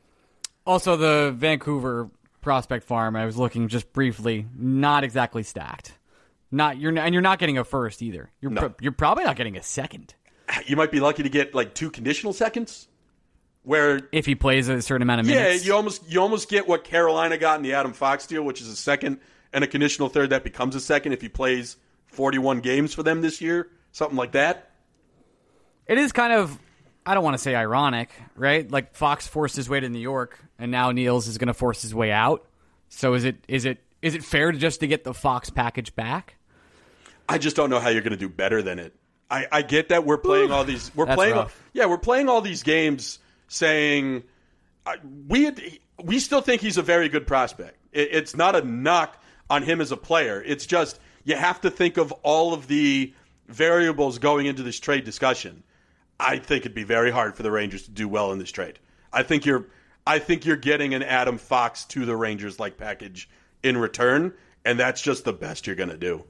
A: Also, the Vancouver prospect farm. I was looking just briefly. Not exactly stacked. Not you're and you're not getting a first either. You're
C: No.
A: pro- you're probably not getting a second
C: You might be lucky to get like two conditional seconds where
A: if he plays a certain amount of minutes, yeah,
C: you almost you almost get what Carolina got in the Adam Fox deal, which is a second and a conditional third that becomes a second if he plays 41 games for them this year, something like that.
A: It is kind of I don't want to say ironic, right? Like Fox forced his way to New York, and now Nils is going to force his way out. So is it is it is it fair to just to get the Fox package back?
C: I just don't know how you're going to do better than it. I, I get that we're playing all these. We're
A: That's
C: playing.
A: rough.
C: Yeah, we're playing all these games saying I- we had, we still think he's a very good prospect. It, it's not a knock on him as a player. It's just you have to think of all of the variables going into this trade discussion. I think it'd be very hard for the Rangers to do well in this trade. I think you're I think you're getting an Adam Fox to the Rangers like package in return, and that's just the best you're going to do.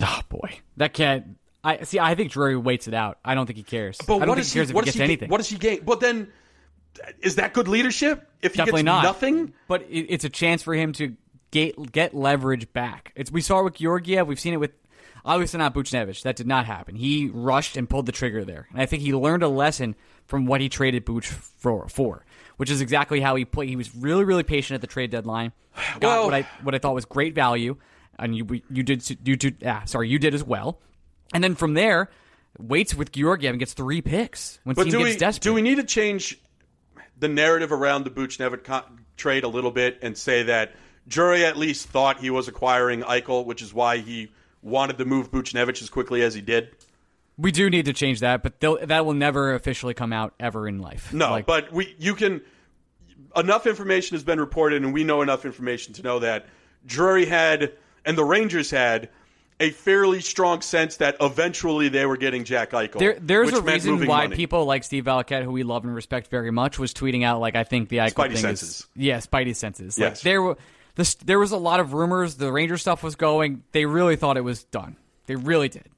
A: Oh boy, that can't. I see. I think Drury waits it out. I don't think he cares.
C: But
A: I don't
C: what
A: think
C: does
A: he cares
C: he,
A: if
C: what
A: he
C: he
A: anything.
C: Gain, what does he gain? But then, is that good leadership? If he
A: Definitely
C: gets
A: not.
C: nothing,
A: But it, it's a chance for him to get get leverage back. It's we saw it with Georgiev. We've seen it with obviously not Buchnevich. That did not happen. He rushed and pulled the trigger there, and I think he learned a lesson from what he traded Buch for. for which is exactly how he played. He was really really patient at the trade deadline. Got
C: Well-
A: what I what I thought was great value, and you you did you did ah, sorry you did as well. And then from there, waits with Georgiev and gets three picks when
C: but
A: team
C: do
A: gets
C: we
A: desperate.
C: do we need to change the narrative around the Buchnevich co- trade a little bit and say that Drury at least thought he was acquiring Eichel, which is why he wanted to move Buchnevich as quickly as he did.
A: We do need to change that, but that will never officially come out ever in life.
C: No,
A: Like,
C: but we you can enough information has been reported, and we know enough information to know that Drury had and the Rangers had a fairly strong sense that eventually they were getting Jack Eichel.
A: There, there's a reason why
C: money.
A: people like Steve Valiquette, who we love and respect very much, was tweeting out like I think the Eichel
C: Spidey
A: thing
C: senses.
A: is yeah, Spidey senses. Like
C: Yes.
A: there were this, there was a lot of rumors. The Ranger stuff was going. They really thought it was done. They really did.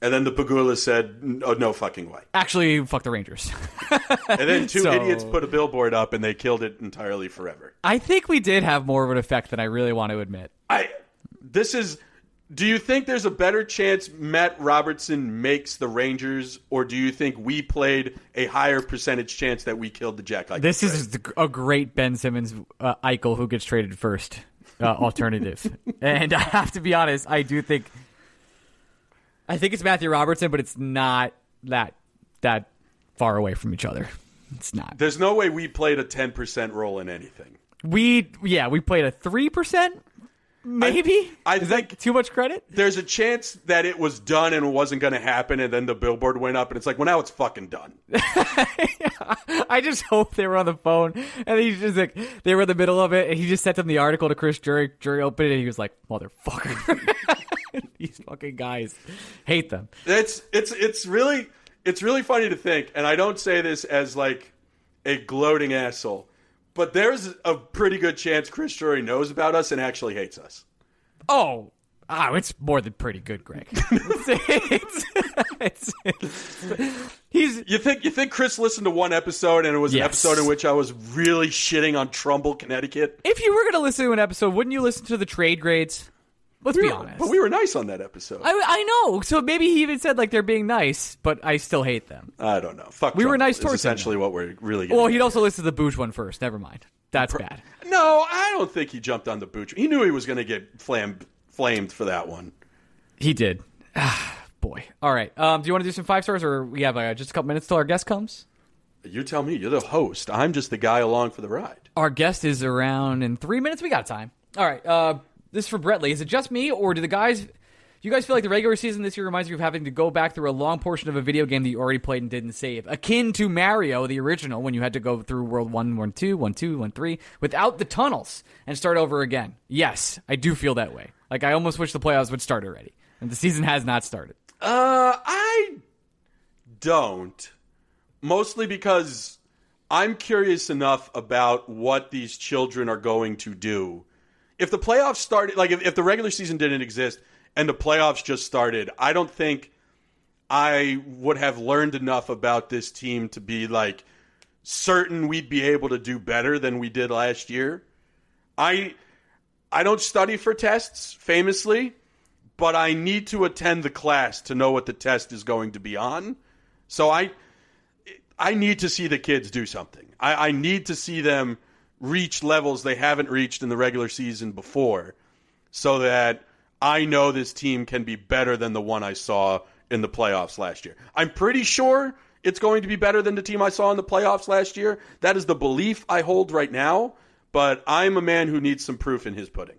C: and then the Pegula said, "Oh no, fucking way."
A: Actually, fuck the Rangers. [LAUGHS]
C: And then two
A: So-
C: idiots put a billboard up, and they killed it entirely forever.
A: I think we did have more of an effect than I really want to admit.
C: I this is. Do you think there's a better chance Matt Robertson makes the Rangers, or do you think we played a higher percentage chance that we killed the Jack Eichel?
A: This is a great Ben Simmons uh, Eichel who gets traded first uh, [LAUGHS] alternative, and I have to be honest. I do think, I think it's Matthew Robertson, but it's not that that far away from each other. It's not.
C: There's no way we played a 10% role in anything.
A: We yeah we played a three percent maybe.
C: I
A: is
C: think-
A: that too much credit?
C: There's a chance that it was done and it wasn't going to happen, and then the billboard went up, and it's like, well, now it's fucking done. [LAUGHS]
A: I just hope they were on the phone and he's just like they were in the middle of it and he just sent them the article to Chris Drury. Drury opened it and he was like, "Motherfucker, [LAUGHS] these fucking guys hate them."
C: It's it's it's really it's really funny to think, and I don't say this as like a gloating asshole, but there's a pretty good chance Chris Drury knows about us and actually hates us.
A: Oh, oh, it's more than pretty good, Greg. it's, [LAUGHS] it's, it's- he's
C: You think you think Chris listened to one episode and it was an episode in which I was really shitting on Trumbull, Connecticut?
A: if you were going to listen to an episode, wouldn't you listen to the trade grades? Let's be honest.
C: But we were nice on that episode. I,
A: I, know. So maybe he even said like they're being nice, but I still hate them.
C: I don't know. Fuck.
A: We were nice towards him,
C: essentially what we're really. Getting
A: Well, he'd also listed the Booch one first. Never mind. That's bad.
C: No, I don't think he jumped on the boot. He knew he was going to get flamed, flamed for that one.
A: He did. Ah, Boy. All right. Um, do you want to do some five stars, or we have uh, just a couple minutes till our guest comes?
C: You tell me. You're the host. I'm just the guy along for the ride.
A: Our guest is around in three minutes. We got time. All right. Uh, this is for Bretley. Is it just me, or do the guys? Do you guys feel like the regular season this year reminds you of having to go back through a long portion of a video game that you already played and didn't save, akin to Mario, the original, when you had to go through World One, One, Two, One, Two, One, Three, without the tunnels and start over again? Yes, I do feel that way. Like I almost wish the playoffs would start already, and the season has not started.
C: Uh, I don't. Mostly because I'm curious enough about what these children are going to do. If the playoffs started, like if, if the regular season didn't exist and the playoffs just started, I don't think I would have learned enough about this team to be like certain we'd be able to do better than we did last year. I I don't study for tests famously, but I need to attend the class to know what the test is going to be on. So I I need to see the kids do something. I, I need to see them reach levels they haven't reached in the regular season before so that I know this team can be better than the one I saw in the playoffs last year. I'm pretty sure it's going to be better than the team I saw in the playoffs last year. That is the belief I hold right now, but I'm a man who needs some proof in his pudding.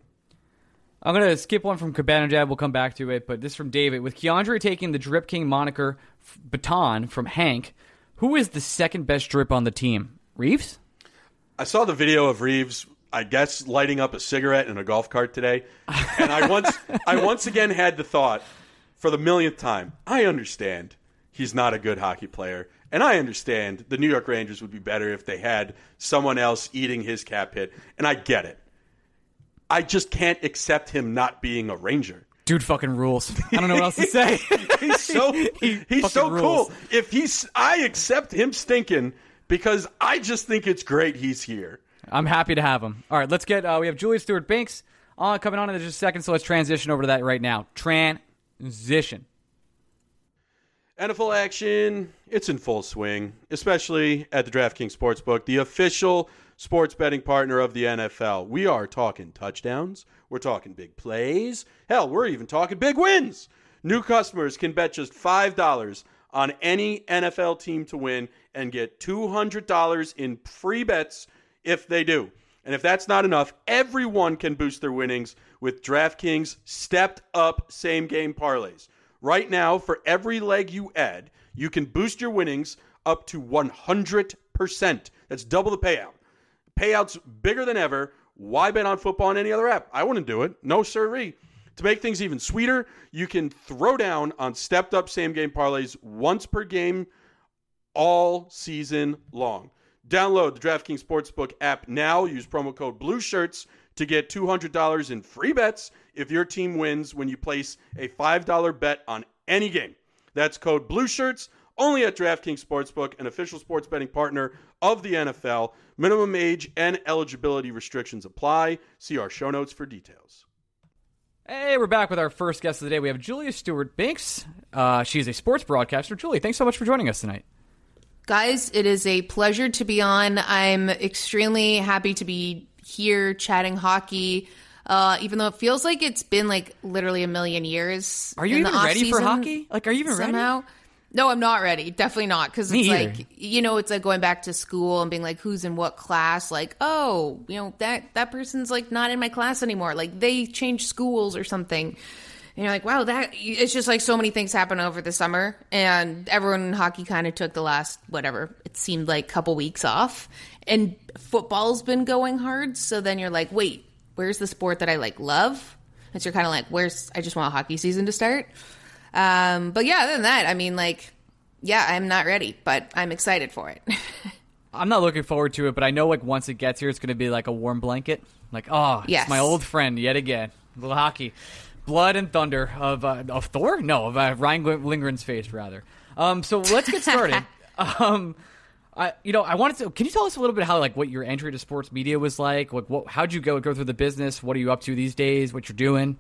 A: I'm gonna skip one from Cabanajad. We'll come back to it, but this from David. With K'Andre taking the Drip King moniker baton from Hank, who is the second best drip on the team? Reaves?
C: I saw the video of Reaves, I guess, lighting up a cigarette in a golf cart today, and I once, I once again had the thought, for the millionth time, I understand he's not a good hockey player, and I understand the New York Rangers would be better if they had someone else eating his cap hit, and I get it. I just can't accept him not being a Ranger.
A: Dude fucking rules. I don't know what else to say. [LAUGHS]
C: He's so [LAUGHS]
A: He
C: he's so cool. If he's, I accept him stinking because I just think it's great he's here.
A: I'm happy to have him. All right, let's get. Uh, we have Julia Stewart Binks on coming on in just a second, so let's transition over to that right now. Transition.
C: NFL action, it's in full swing, especially at the DraftKings Sportsbook, the official sports betting partner of the NFL. We are talking touchdowns, we're talking big plays, hell, we're even talking big wins. New customers can bet just $5 on any NFL team to win and get $200 in free bets if they do. And if that's not enough, everyone can boost their winnings with DraftKings stepped up same game parlays. Right now, for every leg you add, you can boost your winnings up to 100%. That's double the payout. Payouts bigger than ever. Why bet on football on any other app? I wouldn't do it. No sirree. To make things even sweeter, you can throw down on stepped up same game parlays once per game all season long. Download the DraftKings Sportsbook app now. Use promo code BLUESHIRTS to get $200 in free bets if your team wins when you place a $5 bet on any game. That's code BLUESHIRTS only at DraftKings Sportsbook, an official sports betting partner of the NFL. Minimum age and eligibility restrictions apply. See our show notes for details.
A: Hey, we're back with our first guest of the day. We have Julia Stewart Binks. Uh, she's a sports broadcaster. Julie, thanks so much for joining us tonight.
D: Guys, it is a pleasure to be on. I'm extremely happy to be here chatting hockey. Uh, even though it feels like it's been like literally a million years.
A: Are you even ready for hockey? Like, are you even ready?
D: No, I'm not ready. Definitely not. Because it's
A: either.
D: like you know, it's like going back to school and being like, who's in what class? Like, oh, you know that that person's like not in my class anymore. Like they changed schools or something. And you're like, wow, that it's just like so many things happen over the summer, and everyone in hockey kind of took the last whatever it seemed like couple weeks off, and football's been going hard. So then you're like, wait, where's the sport that I like love? And so you're kind of like, where's I just want hockey season to start. Um, but yeah, other than that, I mean, like, yeah, I'm not ready, but I'm excited for it. [LAUGHS]
A: I'm not looking forward to it, but I know like once it gets here, it's going to be like a warm blanket. Like, oh,
D: Yes.
A: it's my old friend yet again. little hockey, blood and thunder of uh, of Thor? No, of uh, Ryan Lindgren's face rather. Um, so let's get started. [LAUGHS] um, I, you know, I wanted to. Can you tell us a little bit how like what your entry to sports media was like? Like, what? How'd you go go through the business? What are you up to these days? What you're doing?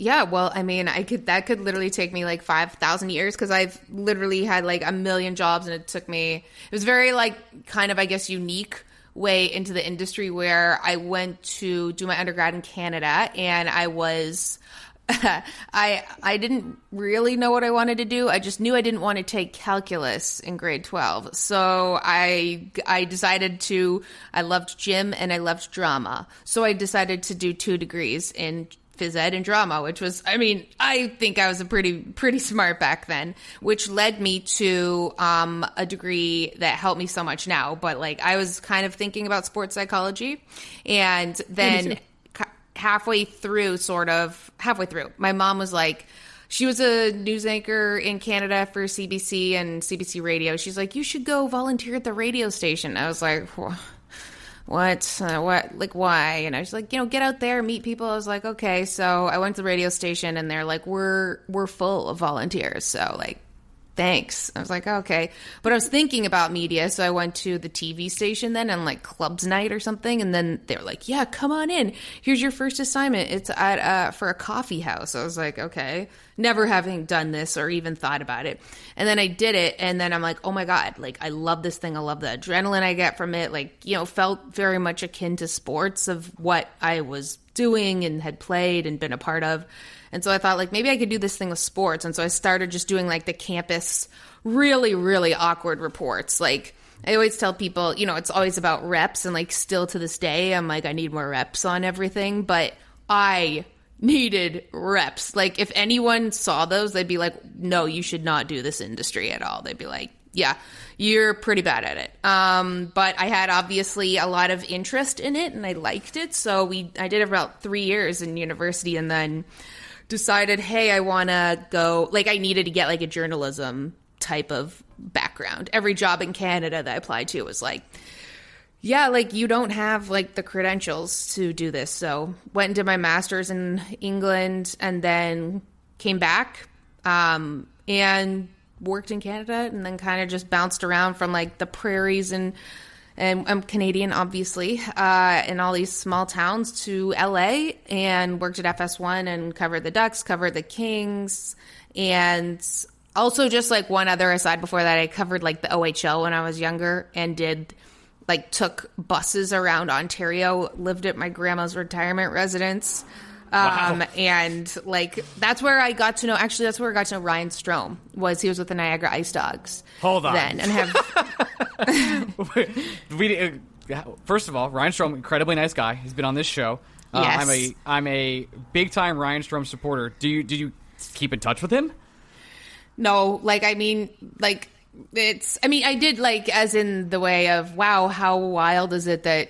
D: Yeah, well, I mean, I could that could literally take me like five thousand years because I've literally had like a million jobs, and it took me. It was very like kind of I guess unique way into the industry where I went to do my undergrad in Canada, and I was. [LAUGHS] I I didn't really know what I wanted to do. I just knew I didn't want to take calculus in grade 12. So I I decided to I loved gym and I loved drama. So I decided to do two degrees in phys ed and drama, which was I mean, I think I was a pretty pretty smart back then, which led me to um, a degree that helped me so much now, but like I was kind of thinking about sports psychology and then halfway through, sort of halfway through, my mom was like, she was a news anchor in Canada for CBC and CBC Radio. She's like, you should go volunteer at the radio station. I was like, "Wha- what, uh, what, like, why? And I was like, you know, get out there, meet people. I was like, okay. So I went to the radio station, and they're like, we're we're full of volunteers. So like, thanks. I was like, okay. But I was thinking about media, so I went to the TV station then and like clubs night or something, and then they were like, yeah, come on in. Here's your first assignment. It's at uh, for a coffee house. I was like, okay. Never having done this or even thought about it. And then I did it, and then I'm like, oh my God, like I love this thing. I love the adrenaline I get from it. Like, you know, felt very much akin to sports of what I was doing and had played and been a part of. And so I thought like maybe I could do this thing with sports. And so I started just doing like the campus really, really awkward reports. Like I always tell people, you know, it's always about reps and like still to this day I'm like I need more reps on everything, but I needed reps. Like if anyone saw those, they'd be like, "No, you should not do this industry at all." They'd be like, "Yeah, you're pretty bad at it." Um, but I had obviously a lot of interest in it and I liked it, so we I did it about 3 years in university and then decided, "Hey, I want to go like I needed to get like a journalism type of background. Every job in Canada that I applied to was like yeah, like you don't have like the credentials to do this. So went and did my master's in England and then came back um, and worked in Canada and then kind of just bounced around from like the prairies and and I'm Canadian, obviously, uh, in all these small towns to LA and worked at FS1 and covered the Ducks, covered the Kings, and also just like one other aside before that, I covered like the OHL when I was younger and did like took buses around Ontario, lived at my grandma's retirement residence. Um, and like that's where I got to know actually that's where I got to know Ryan Strome was he was with the Niagara Ice Dogs.
A: Hold on.
D: Then and have [LAUGHS]
A: we uh, first of all, Ryan Strome, incredibly nice guy. He's been on this show. Uh,
D: Yes.
A: I'm a I'm a big time Ryan Strome supporter. Do you do you keep in touch with him?
D: No, like I mean, like it's. I mean, I did like as in the way of wow, how wild is it that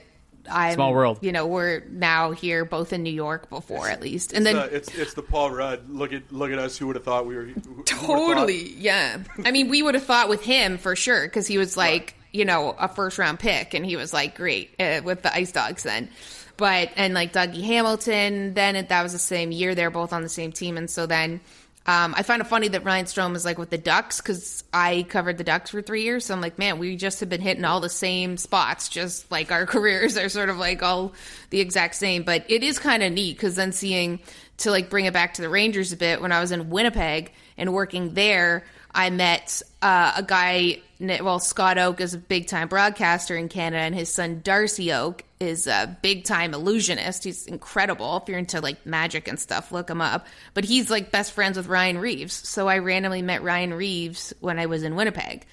D: I'm
A: Small world.
D: You know, we're now here, both in New York before at least, and then
C: Uh, it's it's the Paul Rudd. Look at look at us. Who would have thought we were? Who, who
D: Totally, yeah. I mean, we would have thought with him for sure because he was like, you know, a first round pick, and he was like great uh, with the Ice Dogs then. But and like Dougie Hamilton, then it, that was the same year. They're both on the same team, and so then um, I find it funny that Ryan Strome is like with the Ducks because I covered the Ducks for three years. So I'm like, man, we just have been hitting all the same spots, just like our [LAUGHS] careers are sort of like all the exact same. But it is kind of neat because then seeing to like bring it back to the Rangers a bit when I was in Winnipeg and working there, I met uh, a guy. Well, Scott Oake is a big time broadcaster in Canada, and his son Darcy Oake is a big time illusionist. He's incredible. If you're into like magic and stuff, look him up. But he's like best friends with Ryan Reaves. So I randomly met Ryan Reaves when I was in Winnipeg.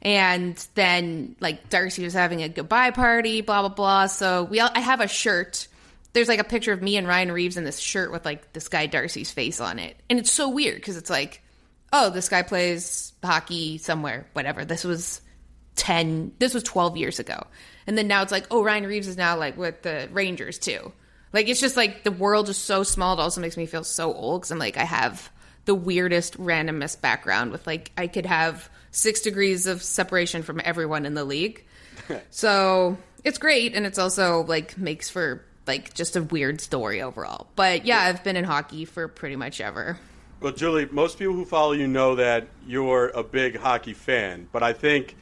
D: And then like Darcy was having a goodbye party, blah blah blah. So we all, I have a shirt there's like a picture of me and Ryan Reaves in this shirt with like this guy Darcy's face on it. And it's so weird because it's like, oh, this guy plays hockey somewhere, whatever. This was 10, this was 12 years ago. And then now it's like, oh, Ryan Reaves is now like with the Rangers too. Like it's just like the world is so small. It also makes me feel so old because I'm like, I have the weirdest, randomest background with like, I could have six degrees of separation from everyone in the league. [LAUGHS] So it's great, and it's also like makes for like just a weird story overall. But yeah, I've been in hockey for pretty much ever.
C: Well, Julie, most people who follow you know that you're a big hockey fan, but I think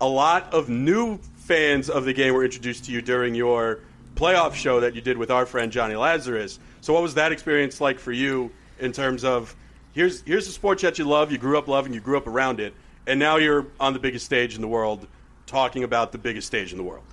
C: a lot of new fans of the game were introduced to you during your playoff show that you did with our friend Johnny Lazarus. So, what was that experience like for you in terms of here's here's a sport that you love, you grew up loving, you grew up around it, and now you're on the biggest stage in the world, talking about the biggest stage in the world.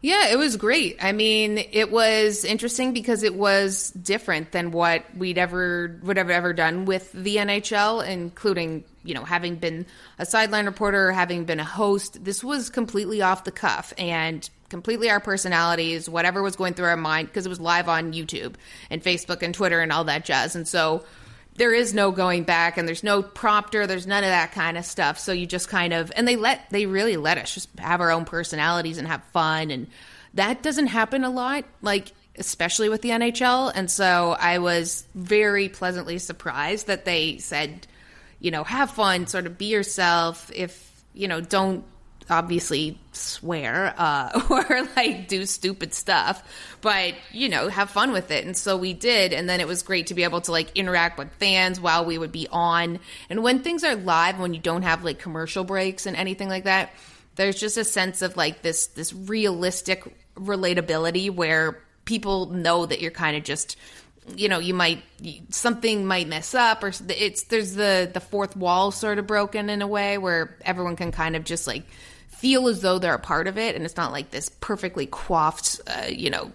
D: Yeah, it was great. I mean, it was interesting because it was different than what we'd ever would have ever done with the NHL, including you know having been a sideline reporter, having been a host. This was completely off the cuff and completely our personalities, whatever was going through our mind, because it was live on YouTube and Facebook and Twitter and all that jazz. And so there is no going back and there's no prompter there's none of that kind of stuff so you just kind of and they let they really let us just have our own personalities and have fun and that doesn't happen a lot like especially with the NHL and so I was very pleasantly surprised that they said you know have fun sort of be yourself. If you know don't obviously swear uh, [LAUGHS] or like do stupid stuff but you know have fun with it. And so we did and then it was great to be able to like interact with fans while we would be on. And when things are live when you don't have like commercial breaks and anything like that there's just a sense of like this this realistic relatability where people know that you're kind of just you know you might something might mess up or it's there's the the fourth wall sort of broken in a way where everyone can kind of just like feel as though they're a part of it and it's not like this perfectly coiffed uh, you know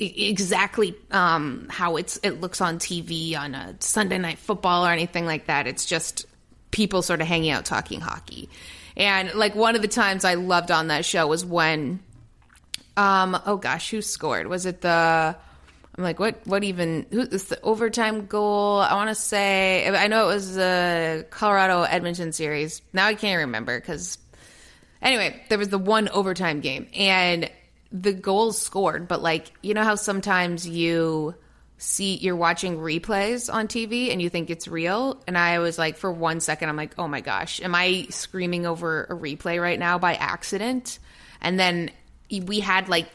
D: exactly um, how it's it looks on TV on a Sunday night football or anything like that. It's just people sort of hanging out talking hockey. And like one of the times I loved on that show was when um oh gosh who scored? Was it the I'm like, what? What even? Who is the overtime goal? I want to say. I know it was the Colorado Edmonton series. Now I can't remember because. Anyway, there was the one overtime game, and the goals scored. But like, you know how sometimes you see you're watching replays on TV and you think it's real, and I was like, for one second, I'm like, oh my gosh, am I screaming over a replay right now by accident? And then we had like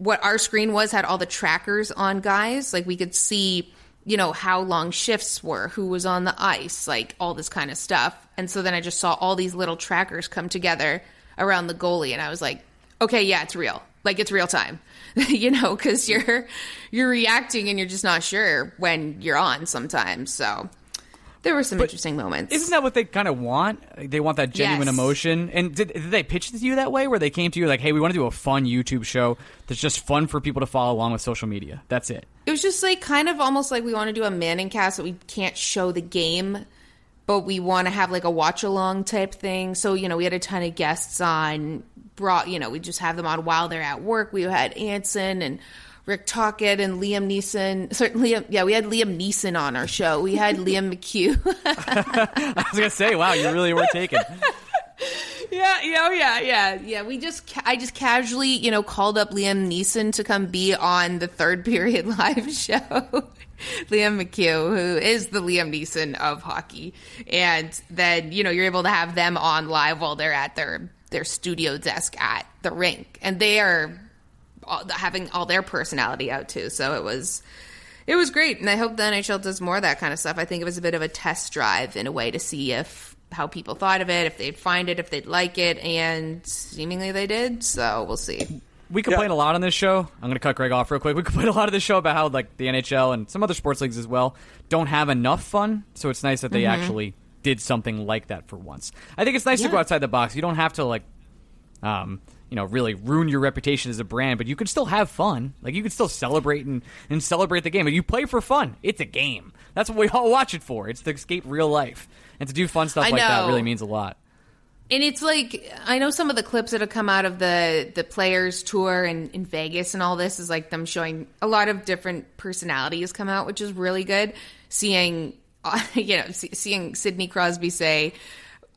D: what our screen was had all the trackers on guys. Like we could see, you know, how long shifts were, who was on the ice, like all this kind of stuff. And so then I just saw all these little trackers come together around the goalie and I was like, okay, yeah, it's real. Like it's real time. [LAUGHS] you know, cuz you're you're reacting and you're just not sure when you're on sometimes. So there were some interesting moments.
A: Isn't that what they kind of want? They want that genuine
D: Yes.
A: emotion. And did, did they pitch it to you that way, where they came to you like, "Hey, we want to do a fun YouTube show that's just fun for people to follow along with social media. That's it."
D: It was just like kind of almost like we want to do a Manning cast, but we can't show the game but we want to have like a watch along type thing. So, you know, we had a ton of guests on, brought, you know, we just have them on while they're at work. We had Anson and Rick Tocchet and Liam Neeson. Certainly, yeah, we had Liam Neeson on our show. We had [LAUGHS] Liam McHugh. [LAUGHS]
A: I was gonna say, wow, you really were taken. [LAUGHS]
D: yeah, yeah, oh, yeah, yeah, yeah. We just, I just casually, you know, called up Liam Neeson to come be on the third period live show. Liam McHugh, who is the Liam Neeson of hockey, and then you know you're able to have them on live while they're at their their studio desk at the rink, and they are all, having all their personality out too. So it was it was great, and I hope the NHL does more of that kind of stuff. I think it was a bit of a test drive in a way to see if how people thought of it, if they'd find it, if they'd like it, and seemingly they did. So we'll see.
A: We complain yeah. a lot on this show. I'm going to cut Greg off real quick. We [LAUGHS] complain a lot of this show about how like the NHL and some other sports leagues as well don't have enough fun. So it's nice that they mm-hmm. actually did something like that for once. I think it's nice yeah. to go outside the box. You don't have to like, um, you know, really ruin your reputation as a brand, but you can still have fun. Like you can still celebrate and, and celebrate the game. But you play for fun. It's a game. That's what we all watch it for. It's to escape real life and to do fun stuff I like know. that really means a lot.
D: And it's like I know some of the clips that have come out of the the players tour in, in Vegas and all this is like them showing a lot of different personalities come out, which is really good. Seeing [LAUGHS] you know seeing Sidney Crosby say,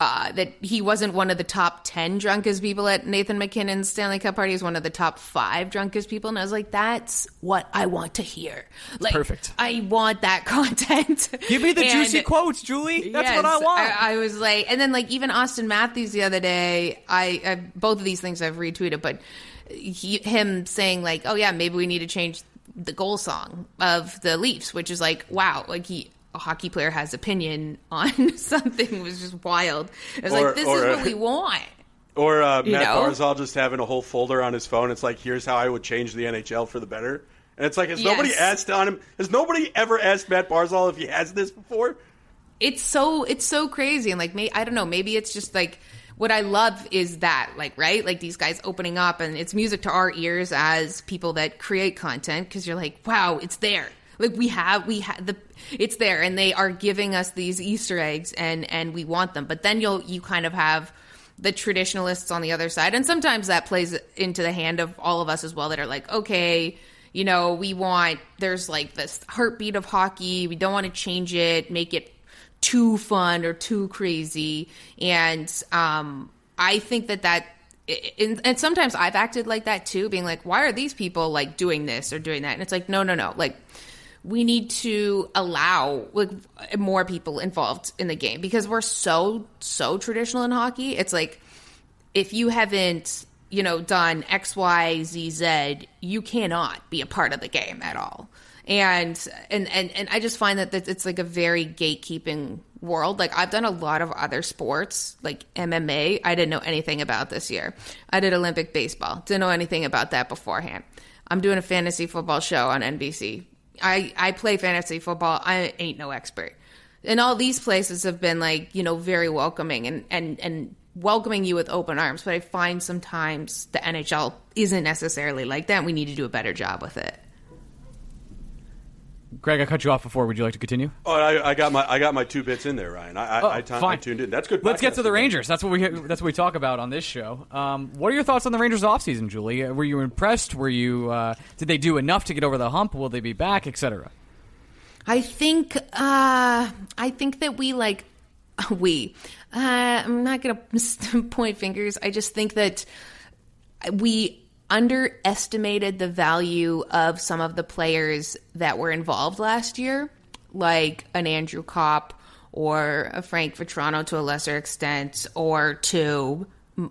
D: uh, that he wasn't one of the top 10 drunkest people at Nathan MacKinnon's Stanley Cup party. He's one of the top five drunkest people. And I was like, that's what I want to hear. Like,
A: Perfect.
D: I want that [LAUGHS] content.
A: Give me the and, juicy quotes, Julie. That's yes, what I want.
D: I, I, was like, and then like even Auston Matthews the other day, I, I both of these things I've retweeted, but he, him saying like, oh yeah, maybe we need to change the goal song of the Leafs, which is like, wow, like he a hockey player has opinion on [LAUGHS] something was just wild. It was or, like, this is what we want.
C: Or uh, Matt know? Barzal just having a whole folder on his phone. It's like, here's how I would change the NHL for the better. And it's like, has yes. nobody asked on him? Has nobody ever asked Matt Barzal if he has this before?
D: It's so it's so crazy, and like, may, I don't know, maybe it's just like what I love is that, like, right, like these guys opening up, and it's music to our ears as people that create content because you're like, wow, it's there. Like we have, we have the, it's there, and they are giving us these Easter eggs, and and we want them. But then you'll you kind of have the traditionalists on the other side, and sometimes that plays into the hand of all of us as well. That are like, okay, you know, we want there's like this heartbeat of hockey. We don't want to change it, make it too fun or too crazy, and um, I think that that and, sometimes I've acted like that too, being like, why are these people like doing this or doing that? And it's like, no, no, no. Like, we need to allow like more people involved in the game because we're so so traditional in hockey. It's like if you haven't you know done X Y Z Z, you cannot be a part of the game at all. And and and and I just find that it's like a very gatekeeping world. Like I've done a lot of other sports, like MMA. I didn't know anything about this year. I did Olympic baseball. Didn't know anything about that beforehand. I'm doing a fantasy football show on NBC. I I play fantasy football. I ain't no expert. And all these places have been like, you know, very welcoming and and and welcoming you with open arms, but I find sometimes the NHL isn't necessarily like that. We need to do a better job with it.
A: Greg, I cut you off before. Would you like to continue?
C: Oh, I, I got my I got my two bits in there, Ryan. I, oh, I, t- fine. I tuned in. That's good.
A: Let's get to the Rangers. That's what we that's what we talk about on this show. Um, what are your thoughts on the Rangers offseason, Julie? Were you impressed? Were you uh, did they do enough to get over the hump? Will they be back, etc.?
D: I think uh, I think that we like [LAUGHS] we. Uh, I'm not going [LAUGHS] to point fingers. I just think that we underestimated the value of some of the players that were involved last year, like an Andrew Copp or a Frank Vatrano to a lesser extent, or to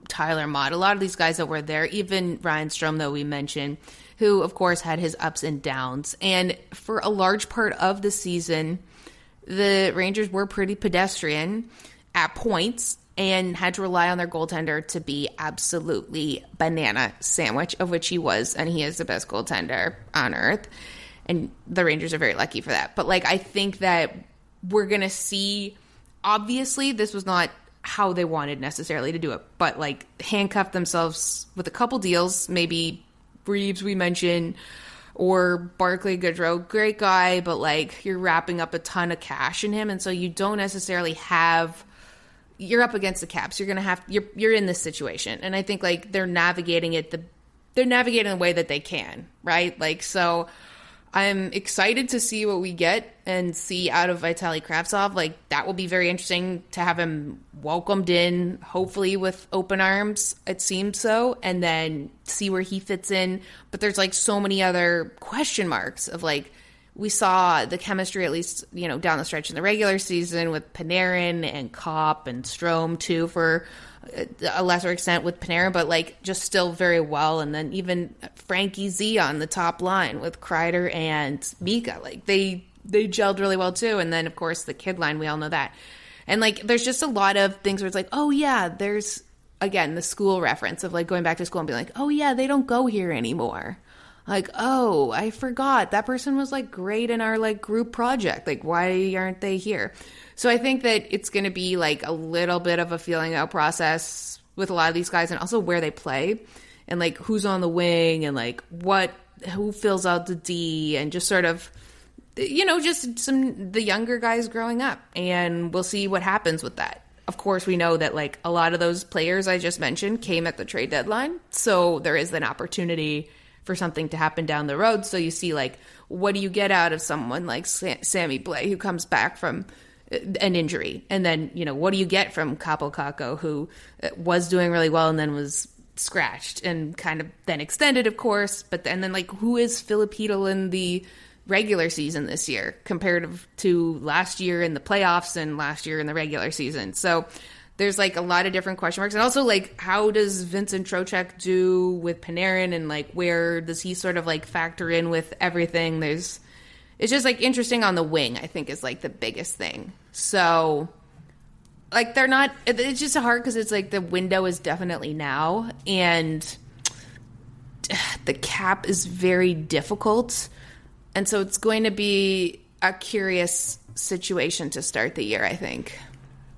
D: Tyler Motte. A lot of these guys that were there, even Ryan Strome, that we mentioned, who of course had his ups and downs. And for a large part of the season, the Rangers were pretty pedestrian at points and had to rely on their goaltender to be absolutely banana sandwich, of which he was, and he is the best goaltender on earth. And the Rangers are very lucky for that. But like, I think that we're gonna see. Obviously, this was not how they wanted necessarily to do it, but like handcuff themselves with a couple deals. Maybe Reaves we mentioned or Barclay Goodrow, great guy, but like you're wrapping up a ton of cash in him, and so you don't necessarily have. You're up against the caps. You're gonna have you're you're in this situation, and I think like they're navigating it the they're navigating the way that they can, right? Like so. I'm excited to see what we get and see out of Vitaly Kravtsov. Like that will be very interesting to have him welcomed in, hopefully with open arms. It seems so, and then see where he fits in. But there's like so many other question marks of like we saw the chemistry at least you know down the stretch in the regular season with Panarin and Copp and Strome too for uh, a lesser extent with Panarin, but like just still very well. And then even Frankie Z on the top line with Kreider and Mika, like they they gelled really well too. And then of course the kid line, we all know that. And like there's just a lot of things where it's like, oh yeah, there's again the school reference of like going back to school and being like, oh yeah, they don't go here anymore. Like, oh, I forgot that person was like great in our like group project. Like, why aren't they here? So I think that it's going to be like a little bit of a feeling out process with a lot of these guys and also where they play and like who's on the wing and like what who fills out the D and just sort of you know just some the younger guys growing up and we'll see what happens with that. Of course, we know that like a lot of those players I just mentioned came at the trade deadline, so there is an opportunity for something to happen down the road. So you see like what do you get out of someone like Sammy Blais who comes back from an injury. And then, you know, what do you get from Kaapo Kakko, who uh, was doing really well and then was scratched and kind of then extended, of course. But then, then like, who is Filip in the regular season this year compared to last year in the playoffs and last year in the regular season? So there's like a lot of different question marks. And also, like, how does Vincent Trocheck do with Panarin and like, where does he sort of like factor in with everything? There's, it's just like interesting on the wing, I think, is like the biggest thing. So, like, they're not, it's just hard because it's like the window is definitely now. And [SIGHS] the cap is very difficult. And so it's going to be a curious situation to start the year, I think.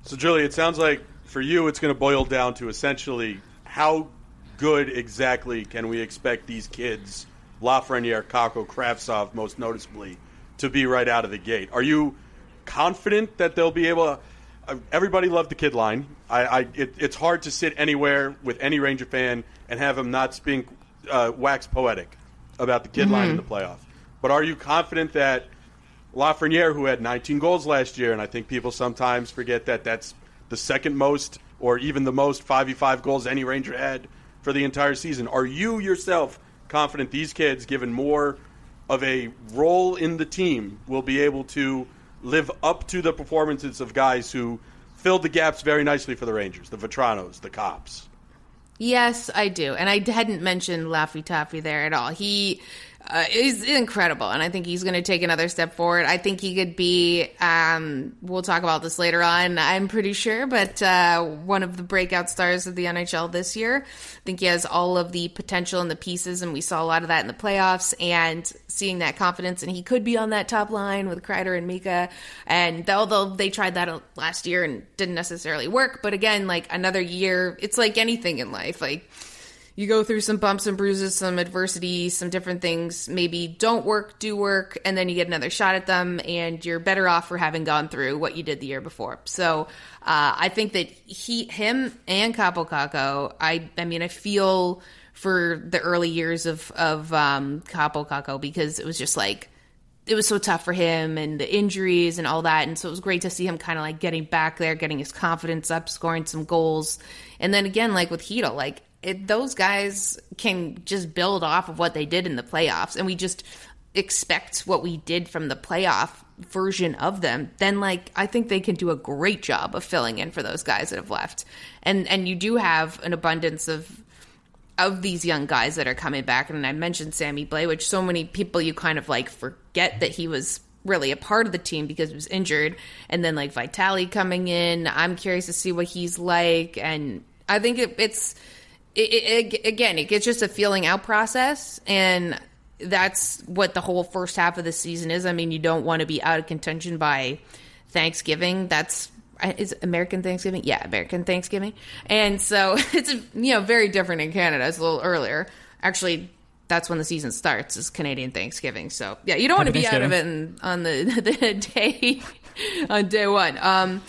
C: So, Julie, it sounds like for you, it's going to boil down to essentially how good exactly can we expect these kids, Lafreniere, Kakko, Kravtsov, most noticeably, to be right out of the gate? Are you confident that they'll be able to? Uh, everybody loved the kid line. I, I it, it's hard to sit anywhere with any Ranger fan and have them not being uh, wax poetic about the kid mm-hmm. line in mm-hmm. the playoff. But are you confident that Lafreniere, who had 19 goals last year, and I think people sometimes forget that that's the second most or even the most 5v5 goals any Ranger had for the entire season. Are you yourself confident these kids, given more of a role in the team, will be able to live up to the performances of guys who filled the gaps very nicely for the Rangers, the Vatranos, the Copps?
D: Yes, I do. And I hadn't mentioned Laffy Taffy there at all. He uh, is incredible, and I think he's going to take another step forward. I think he could be. Um, we'll talk about this later on. I'm pretty sure, but uh, one of the breakout stars of the NHL this year. I think he has all of the potential and the pieces, and we saw a lot of that in the playoffs. And seeing that confidence, and he could be on that top line with Kreider and Mika. And although they tried that last year and didn't necessarily work, but again, like another year, it's like anything in life, like you go through some bumps and bruises, some adversity, some different things maybe don't work, do work, and then you get another shot at them, and you're better off for having gone through what you did the year before. So uh, I think that he, him, and Kakko, I, I mean, I feel for the early years of of um, Kakko because it was just like it was so tough for him and the injuries and all that. And so it was great to see him kind of like getting back there, getting his confidence up, scoring some goals. And then again, like with Chytil, like it, those guys can just build off of what they did in the playoffs, and we just expect what we did from the playoff version of them, then like I think they can do a great job of filling in for those guys that have left. And and you do have an abundance of of these young guys that are coming back. And I mentioned Sammy Blais, which so many people you kind of like forget that he was really a part of the team because he was injured. And then like Vitaly coming in, I'm curious to see what he's like. And I think it, it's it, it, again, it gets just a feeling out process, and that's what the whole first half of the season is. I mean, you don't want to be out of contention by Thanksgiving. That's is American Thanksgiving? Yeah, American Thanksgiving. And so [LAUGHS] it's you know very different in Canada. It's a little earlier. Actually, that's when the season starts is Canadian Thanksgiving. So yeah, you don't want to be out of it in, on the [LAUGHS] the day on day one. Um,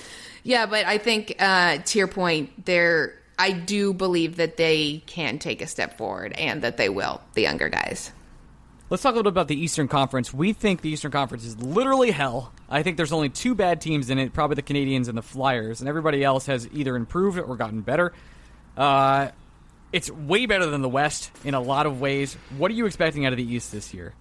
D: yeah, but I think uh, to your point, there I do believe that they can take a step forward and that they will. The younger guys.
A: Let's talk a little bit about the Eastern Conference. We think the Eastern Conference is literally hell. I think there's only two bad teams in it, probably the Canadiens and the Flyers, and everybody else has either improved or gotten better. Uh, it's way better than the West in a lot of ways. What are you expecting out of the East this year?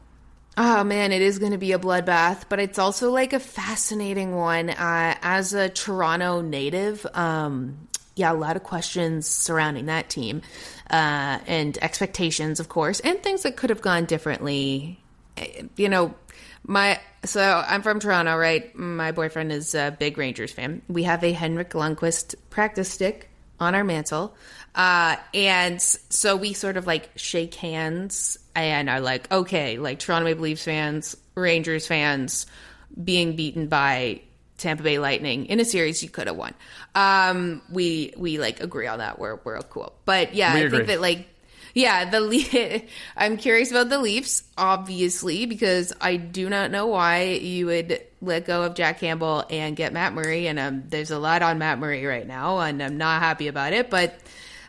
D: Oh man, it is going to be a bloodbath, but it's also like a fascinating one. Uh, as a Toronto native, um, yeah, a lot of questions surrounding that team uh, and expectations, of course, and things that could have gone differently. Eh, You know, my so I'm from Toronto, right? My boyfriend is a big Rangers fan. We have a Henrik Lundqvist practice stick on our mantle. Uh, and so we sort of like shake hands and are like, okay, like Toronto Maple Leafs fans, Rangers fans being beaten by Tampa Bay Lightning in a series you could have won. Um, we we like agree on that. We're we're cool. But yeah,
A: We
D: I
A: agree.
D: think that like yeah, the Le- [LAUGHS] I'm curious about the Leafs, obviously, because I do not know why you would let go of Jack Campbell and get Matt Murray, and um, there's a lot on Matt Murray right now, and I'm not happy about it. But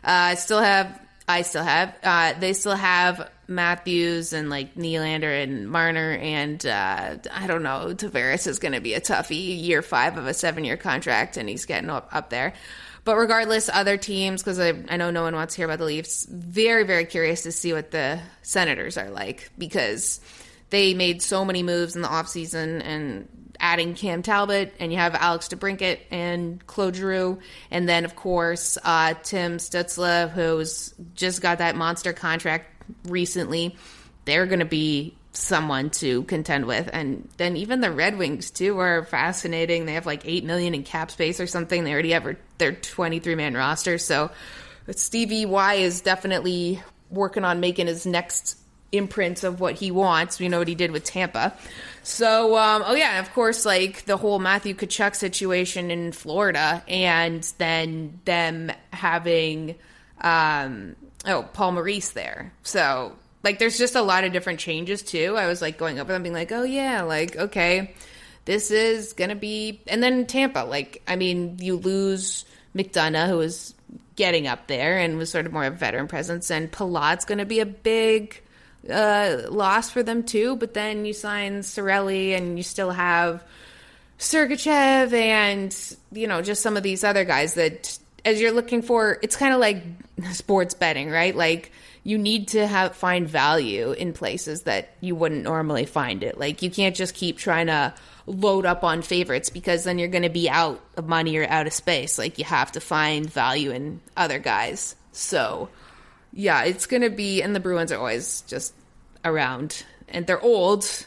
D: uh, I still have, I still have, uh, they still have Matthews and like Nylander and Marner, and uh, I don't know, Tavares is going to be a toughie, year five of a seven year contract, and he's getting up up there. But regardless, other teams, because I, I know no one wants to hear about the Leafs, very, very curious to see what the Senators are like because they made so many moves in the offseason and adding Cam Talbot, and you have Alex DeBrincat and Claude Giroux. And then, of course, uh, Tim Stützle, who's just got that monster contract recently. They're going to be someone to contend with and then even the red wings too are fascinating they have like 8 million in cap space or something they already have their 23 man roster so stevie y is definitely working on making his next imprint of what he wants we know what he did with tampa so um, oh yeah of course like the whole matthew Tkachuk situation in florida and then them having um, oh paul maurice there so like there's just a lot of different changes too. I was like going over them being like, "Oh yeah, like okay, this is to be." And then Tampa, like I mean, you lose McDonagh who was getting up there and was sort of more of a veteran presence and Palat's to be a big uh, loss for them too, but then you sign Cirelli and you still have Sergachev and you know just some of these other guys that as you're looking for it's kind of like [LAUGHS] sports betting right? Like you need to have find value in places that you wouldn't normally find it. Like you can't just keep trying to load up on favorites because then you're going to be out of money or out of space. Like you have to find value in other guys. So yeah it's going to be and the bruins are always just around and they're old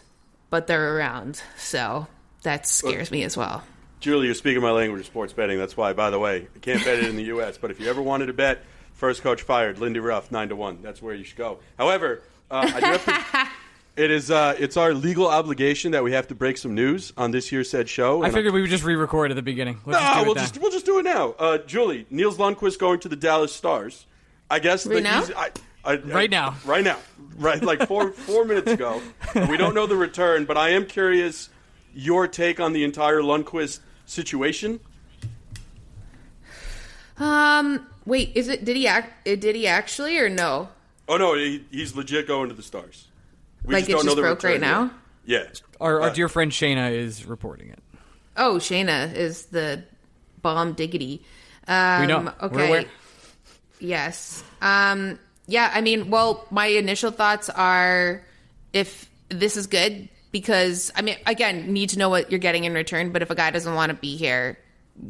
D: but they're around so that scares me as well
C: Julie, you're speaking my language of sports betting. That's why, by the way, I can't bet it in the U.S. But if you ever wanted to bet, first coach fired, Lindy Ruff, nine to one. That's where you should go. However, uh, I do have to, [LAUGHS] it is uh, it's our legal obligation that we have to break some news on this year's said show.
A: I
C: and
A: figured we would just re-record at the beginning. Let's just
C: No,
A: do it
C: we'll just we'll just do it now. Uh, Julie, Nils Lundkvist going to the Dallas Stars. I guess
D: Right
C: the
D: now?
C: easy- I, I,
A: Right now.
C: right now, right like four [LAUGHS] four minutes ago. We don't know the return, but I am curious your take on the entire Lundkvist situation.
D: Um, wait, is it? Did he act? uh, Did he actually or no?
C: Oh no, he, he's legit going to the Stars. We
D: Like, it just broke
C: return
D: right now?
C: yet.
A: Our, our
C: Uh,
A: dear friend Shayna is reporting it.
D: Oh, Shayna is the bomb diggity. Um,
A: We know. We're
D: Okay. Yes. Um. Yeah. I mean, well, my initial thoughts are if this is good because I mean, again, need to know what you're getting in return. But if a guy doesn't want to be here,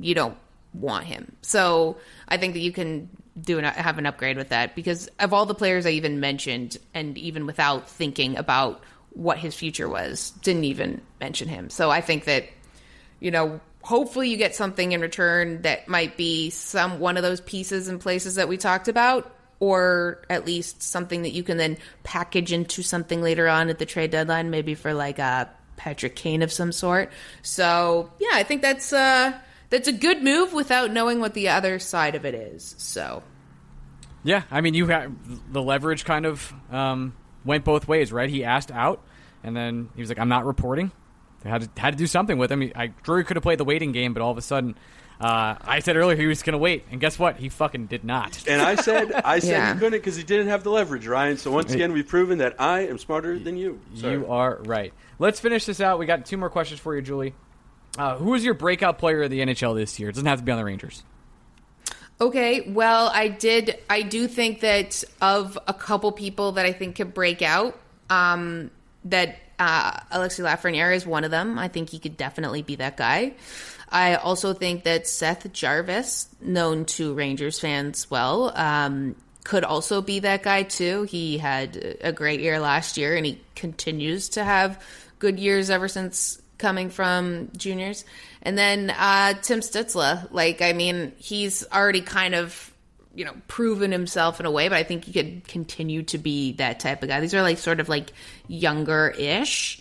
D: you don't want him. So I think that you can do an, have an upgrade with that because of all the players I even mentioned, and even without thinking about what his future was, didn't even mention him. So I think that you know, hopefully you get something in return that might be some one of those pieces and places that we talked about or at least something that you can then package into something later on at the trade deadline maybe for like a Patrick Kane of some sort. So, yeah, I think that's uh that's a good move without knowing what the other side of it is. So,
A: Yeah, I mean, you have the leverage kind of um, went both ways, right? He asked out, and then he was like, "I'm not reporting." They had to, had to do something with him. I Drury could have played the waiting game, but all of a sudden, uh, I said earlier he was going to wait, and guess what? He fucking did not.
C: And I said, I said
D: Yeah.
C: he couldn't because he didn't have the leverage, Ryan. So once again, we've proven that I am smarter than you. sir.
A: You are right. Let's finish this out. We got two more questions for you, Julie. Uh, who is your breakout player of the NHL this year? It doesn't have to be on the Rangers.
D: Okay, well, I did. I do think that of a couple people that I think could break out, um, that uh, Alexi Lafreniere is one of them. I think he could definitely be that guy. I also think that Seth Jarvis, known to Rangers fans well, um, could also be that guy too. He had a great year last year, and he continues to have good years ever since coming from juniors. And then uh, Tim Stützle, like I mean, he's already kind of you know proven himself in a way, but I think he could continue to be that type of guy. These are like sort of like younger ish.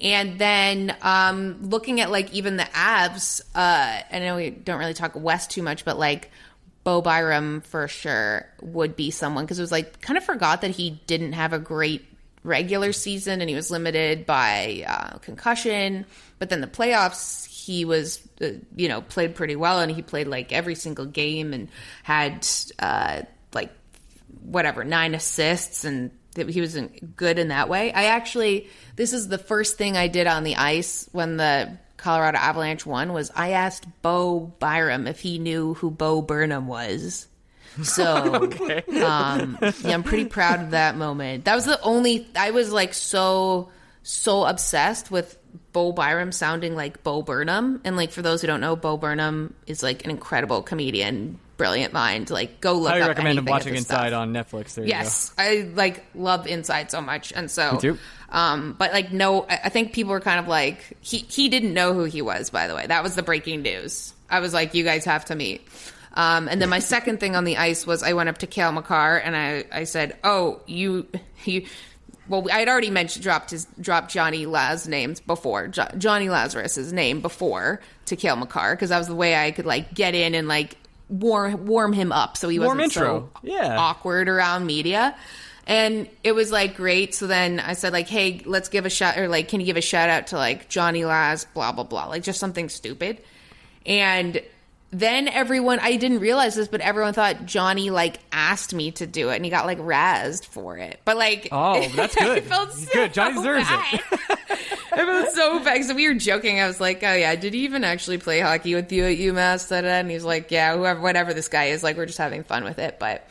D: And then um, looking at like even the Avs, uh, I know we don't really talk West too much, but like Bo Byram for sure would be someone because it was like kind of forgot that he didn't have a great regular season and he was limited by uh, concussion. But then the playoffs, he was, uh, you know, played pretty well and he played like every single game and had uh, like whatever nine assists and he was good in that way. I actually this is the first thing I did on the ice when the Colorado Avalanche won was I asked Bo Byram if he knew who Bo Burnham was. So [LAUGHS] um, yeah, I'm pretty proud of that moment. That was the only I was like so so obsessed with Bo Byram sounding like Bo Burnham. And like for those who don't know, Bo Burnham is like an incredible comedian, brilliant mind. Like go look up
A: recommend watching Inside
D: stuff.
A: on Netflix. There
D: Yes, I like love Inside so much, and so. Um, but like no, I I think people were kind of like he he didn't know who he was. By the way, that was the breaking news. I was like, you guys have to meet. Um, and then my second thing on the ice was I went up to Cale Makar and I I said, oh you [LAUGHS] you. Well, I had already mentioned dropped his dropped Johnny Laz names before jo- Johnny Lazarus's name before to Cale Makar because that was the way I could like get in and like warm warm him up so he
A: Warm
D: wasn't
A: intro.
D: so
A: Yeah.
D: awkward around media. And it was like great. So then I said like, hey, let's give a shout or like, can you give a shout out to like Johnny Laz, blah blah blah, like just something stupid. And then everyone, I didn't realize this, but everyone thought Johnny like asked me to do it, and he got like razzed for it. But like,
A: Oh, [LAUGHS] that's good.
D: I felt so
A: good. Johnny deserves it.
D: bad. I felt so bad. So we were joking. I was like, "Oh yeah, did he even actually play hockey with you at UMass?" And he's like, "Yeah, whoever, whatever this guy is, like, we're just having fun with it." But,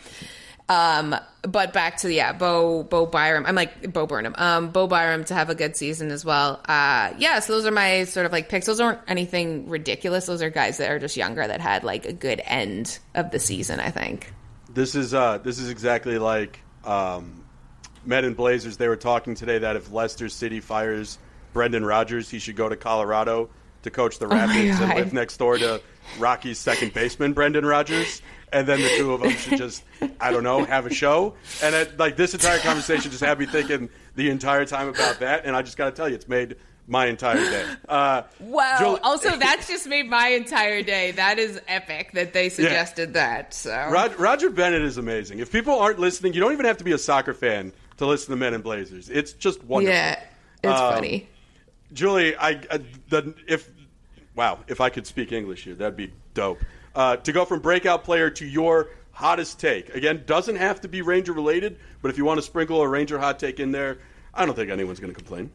D: um, but back to yeah, Bo Bo Byram. I'm like Bo Burnham. Um, Bo Byram to have a good season as well. Uh, yeah. So those are my sort of like picks. Those aren't anything ridiculous. Those are guys that are just younger that had like a good end of the season. I think.
C: This is uh, this is exactly like um, Men in Blazers. They were talking today that if Leicester City fires Brendan Rodgers, he should go to Colorado to coach the [LAUGHS] Rapids and live next door to Rockies' second baseman, Brendan Rodgers. And then the two of them should just, I don't know, have a show. And like this entire conversation just had me thinking the entire time about that. And I just got to tell you, it's made my entire day. Uh,
D: Wow. Also, that's just made my entire day. That is epic that they suggested that. So
C: Rod, Roger Bennett is amazing. If people aren't listening, you don't even have to be a soccer fan to listen to Men in Blazers. It's just wonderful.
D: yeah, it's
C: Um,
D: funny.
C: Julie, I, I the, if wow, if I could speak English here, that'd be dope. Uh, to go from breakout player to your hottest take again doesn't have to be Ranger related, but if you want to sprinkle a Ranger hot take in there, I don't think anyone's going to complain.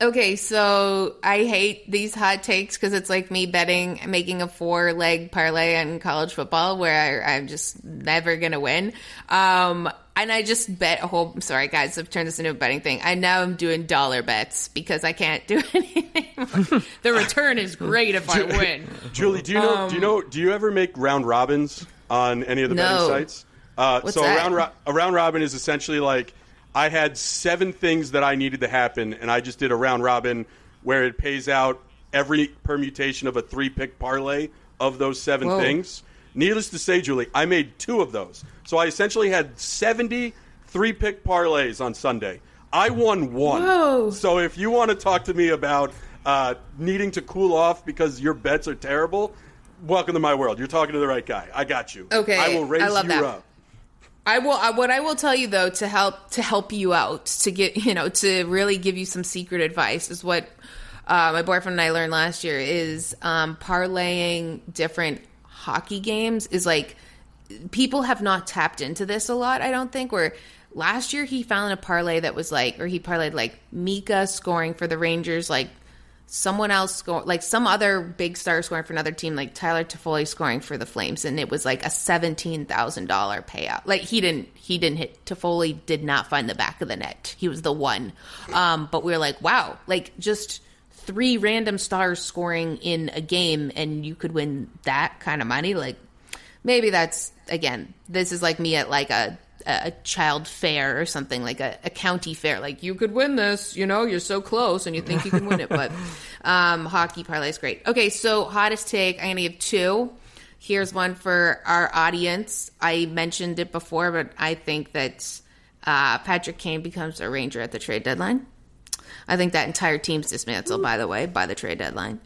D: Okay, so I hate these hot takes because it's like me betting, making a four leg parlay on college football where I, I'm just never going to win. Um, and I just bet a whole, I'm sorry guys, I've turned this into a betting thing. I now am doing dollar bets because I can't do [LAUGHS] anything. the return is great if I win. [LAUGHS]
C: Julie, do you know? do you know? Do you ever make round robins on any of the betting sites? Uh,
D: What's
C: so
D: that?
C: a round ro- a round robin is essentially like I had seven things that I needed to happen, and I just did a round robin where it pays out every permutation of a three pick parlay of those seven
D: Whoa.
C: things. Needless to say, Julie, I made two of those. So I essentially had 70 three pick parlays on Sunday. I won one.
D: Whoa.
C: So if you want to talk to me about uh, needing to cool off because your bets are terrible, welcome to my world. You're talking to the right guy. I got you.
D: Okay,
C: I will raise
D: I love
C: you
D: that.
C: up.
D: I will. I, what I will tell you though, to help to help you out, to get [LAUGHS] you know, to really give you some secret advice, is what uh, my boyfriend and I learned last year is um, parlaying different hockey games is like people have not tapped into this a lot. I don't think. Where last year he found a parlay that was like, or he parlayed like Mika scoring for the Rangers, like someone else score like some other big star scoring for another team like Tyler Toffoli scoring for the Flames and it was like a $17,000 payout. Like he didn't he didn't hit Toffoli did not find the back of the net. He was the one. Um but we were like, wow, like just three random stars scoring in a game and you could win that kind of money like maybe that's again this is like me at like a a child fair or something like a, a, county fair. Like you could win this, you know, you're so close and you think you can win it. But [LAUGHS] um, hockey parlay is great. Okay, so hottest take. I'm gonna give two. Here's one for our audience. I mentioned it before, but I think that uh, Patrick Kane becomes a Ranger at the trade deadline. I think that entire team's dismantled, by the way, by the trade deadline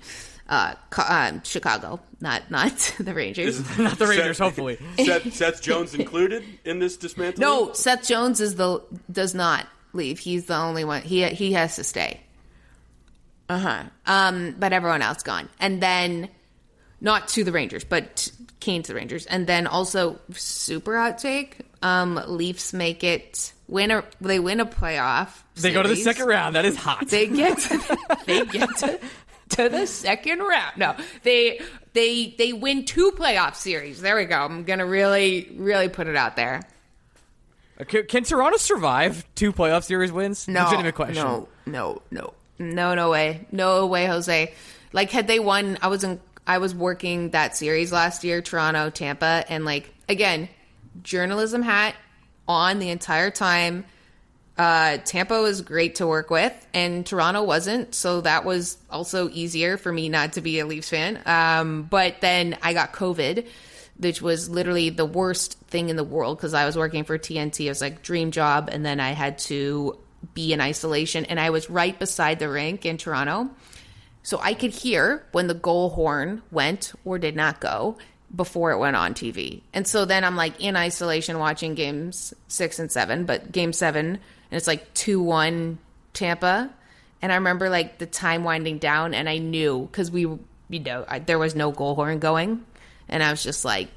D: uh, um, Chicago, not not [LAUGHS] the Rangers.
A: not the Rangers, Seth, hopefully. [LAUGHS]
C: Seth, Seth, Jones included in this dismantling?
D: No, Seth Jones is the does not leave. He's the only one. He he has to stay. Uh huh. Um, but everyone else gone, and then not to the Rangers, but Kane to the Rangers, and then also super hot take. Um, Leafs make it win a they win a playoff.
A: They series. go to the second round. That is hot.
D: They get to, [LAUGHS] they get to to the second round. No, they they they win two playoff series. There we go. I'm gonna really really put it out there.
A: Uh, can, can Toronto survive two playoff series wins?
D: No,
A: legitimate question.
D: No, no, no, no, no way, no way, Jose. Like had they won, I was in, I was working that series last year, Toronto, Tampa, and like again, journalism hat on the entire time uh, Tampa was great to work with, and Toronto wasn't. So that was also easier for me not to be a Leafs fan. Um, but then I got COVID, which was literally the worst thing in the world because I was working for TNT. It was like dream job, and then I had to be in isolation, and I was right beside the rink in Toronto. So I could hear when the goal horn went or did not go before it went on TV. And so then I'm like in isolation watching games six and seven, but game seven and it's like 2 1 Tampa. And I remember like the time winding down, and I knew because we, you know, I, there was no goal horn going. And I was just like,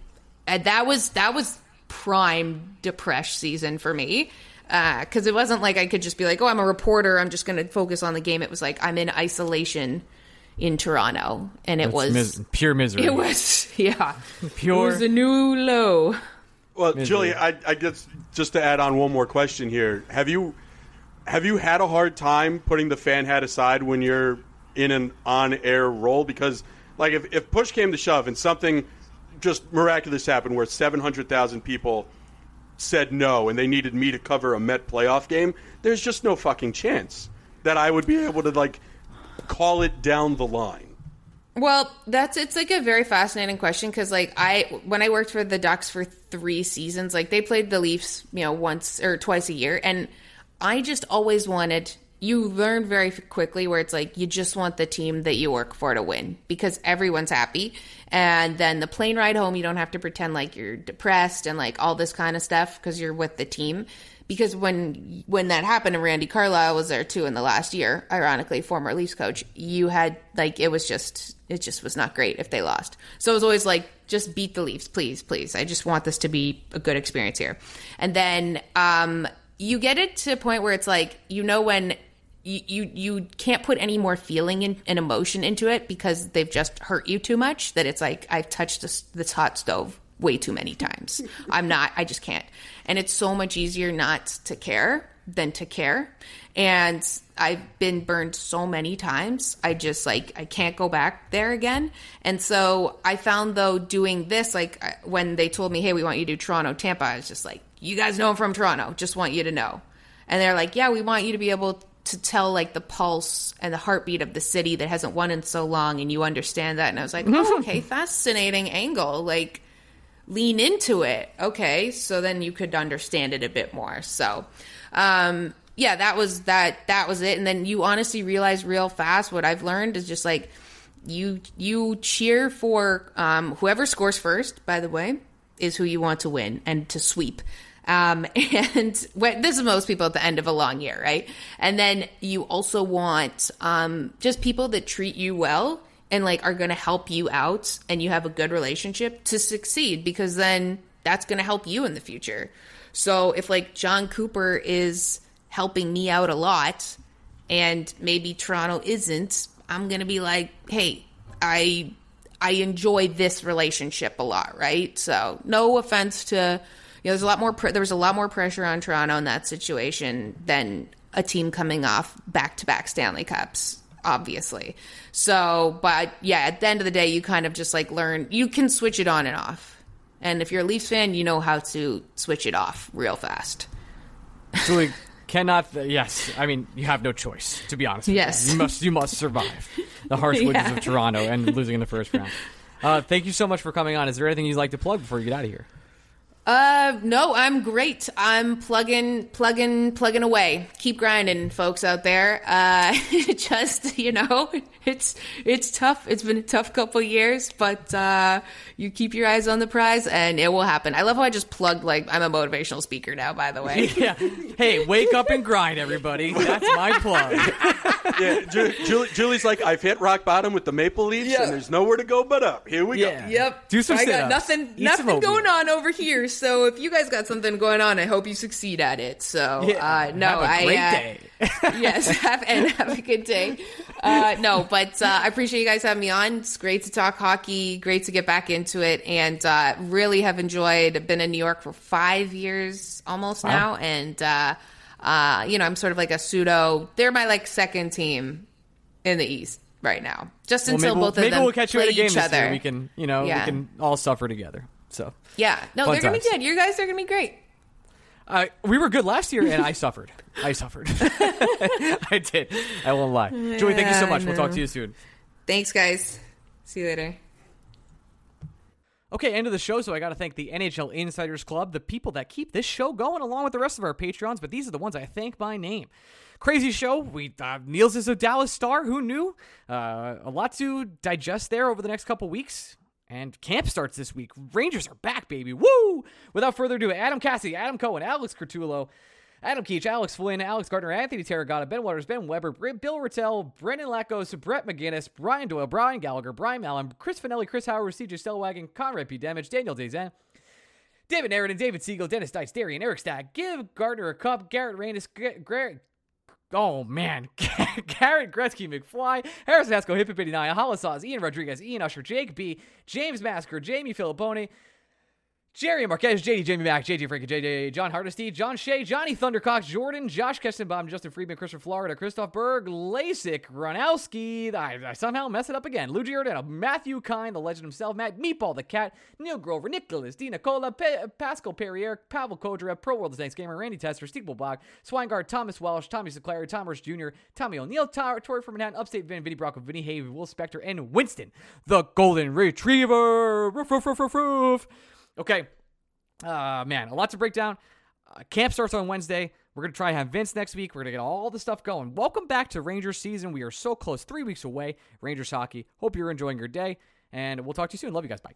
D: and that was, that was prime depression season for me because uh, it wasn't like I could just be like, oh, I'm a reporter. I'm just going to focus on the game. It was like I'm in isolation in Toronto, and it That's was
A: mis- pure misery.
D: It was, [LAUGHS] yeah,
A: pure.
D: It was a new low.
C: Well, misery. Julie, I, I guess just to add on one more question here, have you have you had a hard time putting the fan hat aside when you're in an on-air role? Because like if, if push came to shove and something just miraculous happened where 700,000 people said no and they needed me to cover a Met playoff game, there's just no fucking chance that I would be able to like call it down the line.
D: Well, that's it's like a very fascinating question because like I when I worked for the Ducks for three seasons, like they played the Leafs, you know, once or twice a year, and I just always wanted. You learn very quickly where it's like you just want the team that you work for to win because everyone's happy, and then the plane ride home, you don't have to pretend like you're depressed and like all this kind of stuff because you're with the team because when when that happened and Randy Carlyle was there too in the last year, ironically, former Leafs coach, you had like it was just it just was not great if they lost. So it was always like just beat the Leafs, please, please. I just want this to be a good experience here. And then um you get it to a point where it's like you know when you you, you can't put any more feeling in, and emotion into it because they've just hurt you too much that it's like I've touched this, this hot stove way too many times. I'm not, I just can't. And it's so much easier not to care than to care. And I've been burned so many times. I just like, I can't go back there again. And so I found though doing this, like when they told me, hey, we want you to do Toronto, Tampa, I was just like, you guys know I'm from Toronto. Just want you to know. And they're like, yeah, we want you to be able to tell like the pulse and the heartbeat of the city that hasn't won in so long and you understand that and i was like [LAUGHS] oh, okay fascinating angle like lean into it. Okay, so then you could understand it a bit more. So, um, yeah, that was that. That was it. And then you honestly realize real fast what I've learned is just like you you cheer for um, whoever scores first. By the way, is who you want to win and to sweep. Um, [LAUGHS] and when, this is most people at the end of a long year, right? And then you also want um, just people that treat you well and like are going to help you out and you have a good relationship to succeed because then that's going to help you in the future. So if like Jon Cooper is helping me out a lot and maybe Toronto isn't, I'm going to be like, "Hey, I I enjoy this relationship a lot, right? So, no offense to you know, there's a lot more pre- there was a lot more pressure on Toronto in that situation than a team coming off back-to-back Stanley Cups obviously. So, but yeah, at the end of the day, you kind of just like learn, you can switch it on and off. And if you're a Leafs fan, you know how to switch it off real fast.
A: So we cannot. Yes, I mean you have no choice. To be honest, with
D: Yes.
A: you. you must. You must survive [LAUGHS] the harsh
D: Yeah.
A: of Toronto and losing in the first round. Uh, thank you so much for coming on. Is there anything you'd like to plug before you get out of here?
D: Uh, no, I'm great. I'm plugging, plugging, plugging away. Keep grinding, folks out there. Uh, [LAUGHS] just you know, it's it's tough. It's been a tough couple years, but uh, you keep your eyes on the prize, and it will happen. I love how I just plugged like I'm a motivational speaker now. By the way, [LAUGHS]
A: Yeah. Hey, wake up and grind, everybody. That's my plug. [LAUGHS]
C: Yeah, Ju- Julie, Julie's like, I've hit rock bottom with the Maple Leafs,
D: Yeah.
C: and there's nowhere to go but up. Here we
A: Yeah.
C: go.
D: Yep.
A: Do some
D: I got
A: sit-ups.
D: nothing
A: Eat
D: nothing going on over here. So if you guys got something going on, I hope you succeed at it. So uh, no,
A: have a
D: I
A: great
D: uh,
A: day. [LAUGHS]
D: yes, have and have a good day. Uh, no, but uh, I appreciate you guys having me on. It's great to talk hockey. Great to get back into it, and uh, really have enjoyed. Been in New York for five years almost now, and uh, uh, you know I'm sort of like a pseudo. They're my like second team in the East right now. Just
A: Well,
D: until
A: maybe,
D: both of
A: maybe
D: them maybe
A: we'll catch you at a game
D: each
A: this
D: other.
A: year. We can, you know,
D: Yeah.
A: we can all suffer together. So
D: Yeah, no,
A: Fun
D: they're gonna be
A: times.
D: good. You guys are gonna be great.
A: Uh, we were good last year, and I [LAUGHS] suffered. I suffered. [LAUGHS] I did. I won't lie. Joey, thank you so
D: Yeah,
A: much. We'll talk
D: know.
A: to you soon.
D: Thanks, guys. See you later.
A: Okay, end of the show. So I got to thank the NHL Insiders Club, the people that keep this show going, along with the rest of our Patreons. But these are the ones I thank by name. Crazy show. We uh, Nils is a Dallas star. Who knew? Uh, a lot to digest there over the next couple weeks. And camp starts this week. Rangers are back, baby. Woo! Without further ado, Adam Cassidy, Adam Cohen, Alex Curtulo, Adam Keach, Alex Flynn, Alex Gardner, Anthony Terragata, Ben Waters, Ben Weber, Bill Rattel, Brendan Lackos, Brett McGinnis, Brian Doyle, Brian Gallagher, Brian Mallon, Chris Finelli, Chris Howard, CJ Stellwagen, Conrad P. Damage, Daniel Dezan, David Narradin, David Siegel, Dennis Dice, Darian, Eric Stagg, Give Gardner a cup, Garrett G- Garrett. Oh man, [LAUGHS] Garrett Gretzky, McFly, Harrison Haskell, Hippie 89, Hollisaz, Ian Rodriguez, Ian Usher, Jake B, James Masker, Jamie Filippone, Jerry Marquez, JD Jamie Mack, JJ Frankie, JJ John Hardesty, John Shea, Johnny Thundercock, Jordan, Josh Kestenbaum, Justin Friedman, Christopher Florida, Christoph Berg, Lasik, Gronowski, I, I somehow mess it up again, Lou Giordano, Matthew Kine, the legend himself, Matt Meatball the Cat, Neil Grover, Nicholas, Dina Cola, Pe- Pascal Perrier, Pavel Kodra, Pro World Thanks Gamer, Randy Tester, Steve Bulbach, Swinegard, Thomas Welsh, Tommy Sinclair, Thomas Jr., Tommy O'Neill, Tor- Tori from Manhattan, Upstate Vin, Vinny Brocco, Vinny Hay, Will Spector, and Winston, the Golden Retriever. Roof, roof, roof, roof, roof. Okay. Uh, man, a lot to break down. Uh, camp starts on Wednesday. We're going to try and have Vince next week. We're going to get all the stuff going. Welcome back to Rangers season. We are so close, three weeks away. Rangers hockey. Hope you're enjoying your day, and we'll talk to you soon. Love you guys. Bye.